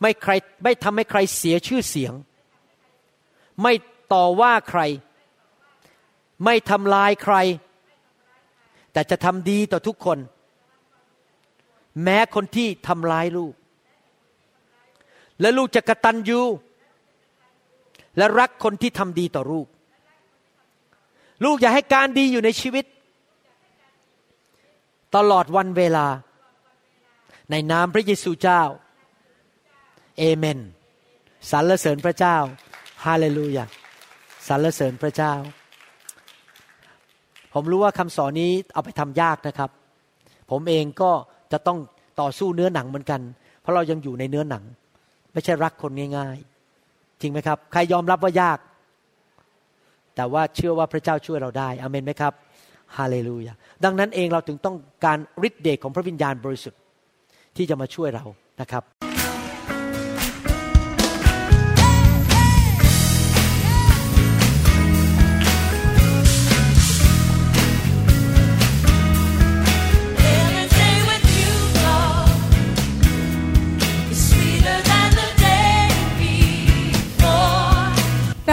ไม่ใครไม่ทำให้ใครเสียชื่อเสียง ไม่ต่อว่าใคร ไม่ทำลายใคร แต่จะทำดีต่อทุกคน แม้คนที่ทำร้ายลูก และลูกจะกระตันยูและรักคนที่ทำดีต่อลูก ลูกอยากให้การดีอยู่ในชีวิต ตลอดวันเวลา ในนามพระเยซูเจ้า เอเมนสรรเสริญพระเจ้า ฮาเลลูยาสรรเสริญพระเจ้า ผมรู้ว่าคำสอนนี้เอาไปทำยากนะครับ ผมเองก็ จะต้องต่อสู้เนื้อหนังเหมือนกัน เพราะเรายังอยู่ในเนื้อหนัง ไม่ใช่รักคนง่ายๆ จริงไหมครับ ใครยอมรับว่ายาก แต่ว่าเชื่อว่าพระเจ้าช่วยเราได้อเมนไหมครับฮาเลลูยาดังนั้นเองเราถึงต้องการฤทธิ์เดชของพระวิญญาณบริสุทธิ์ที่จะมาช่วยเรานะครับ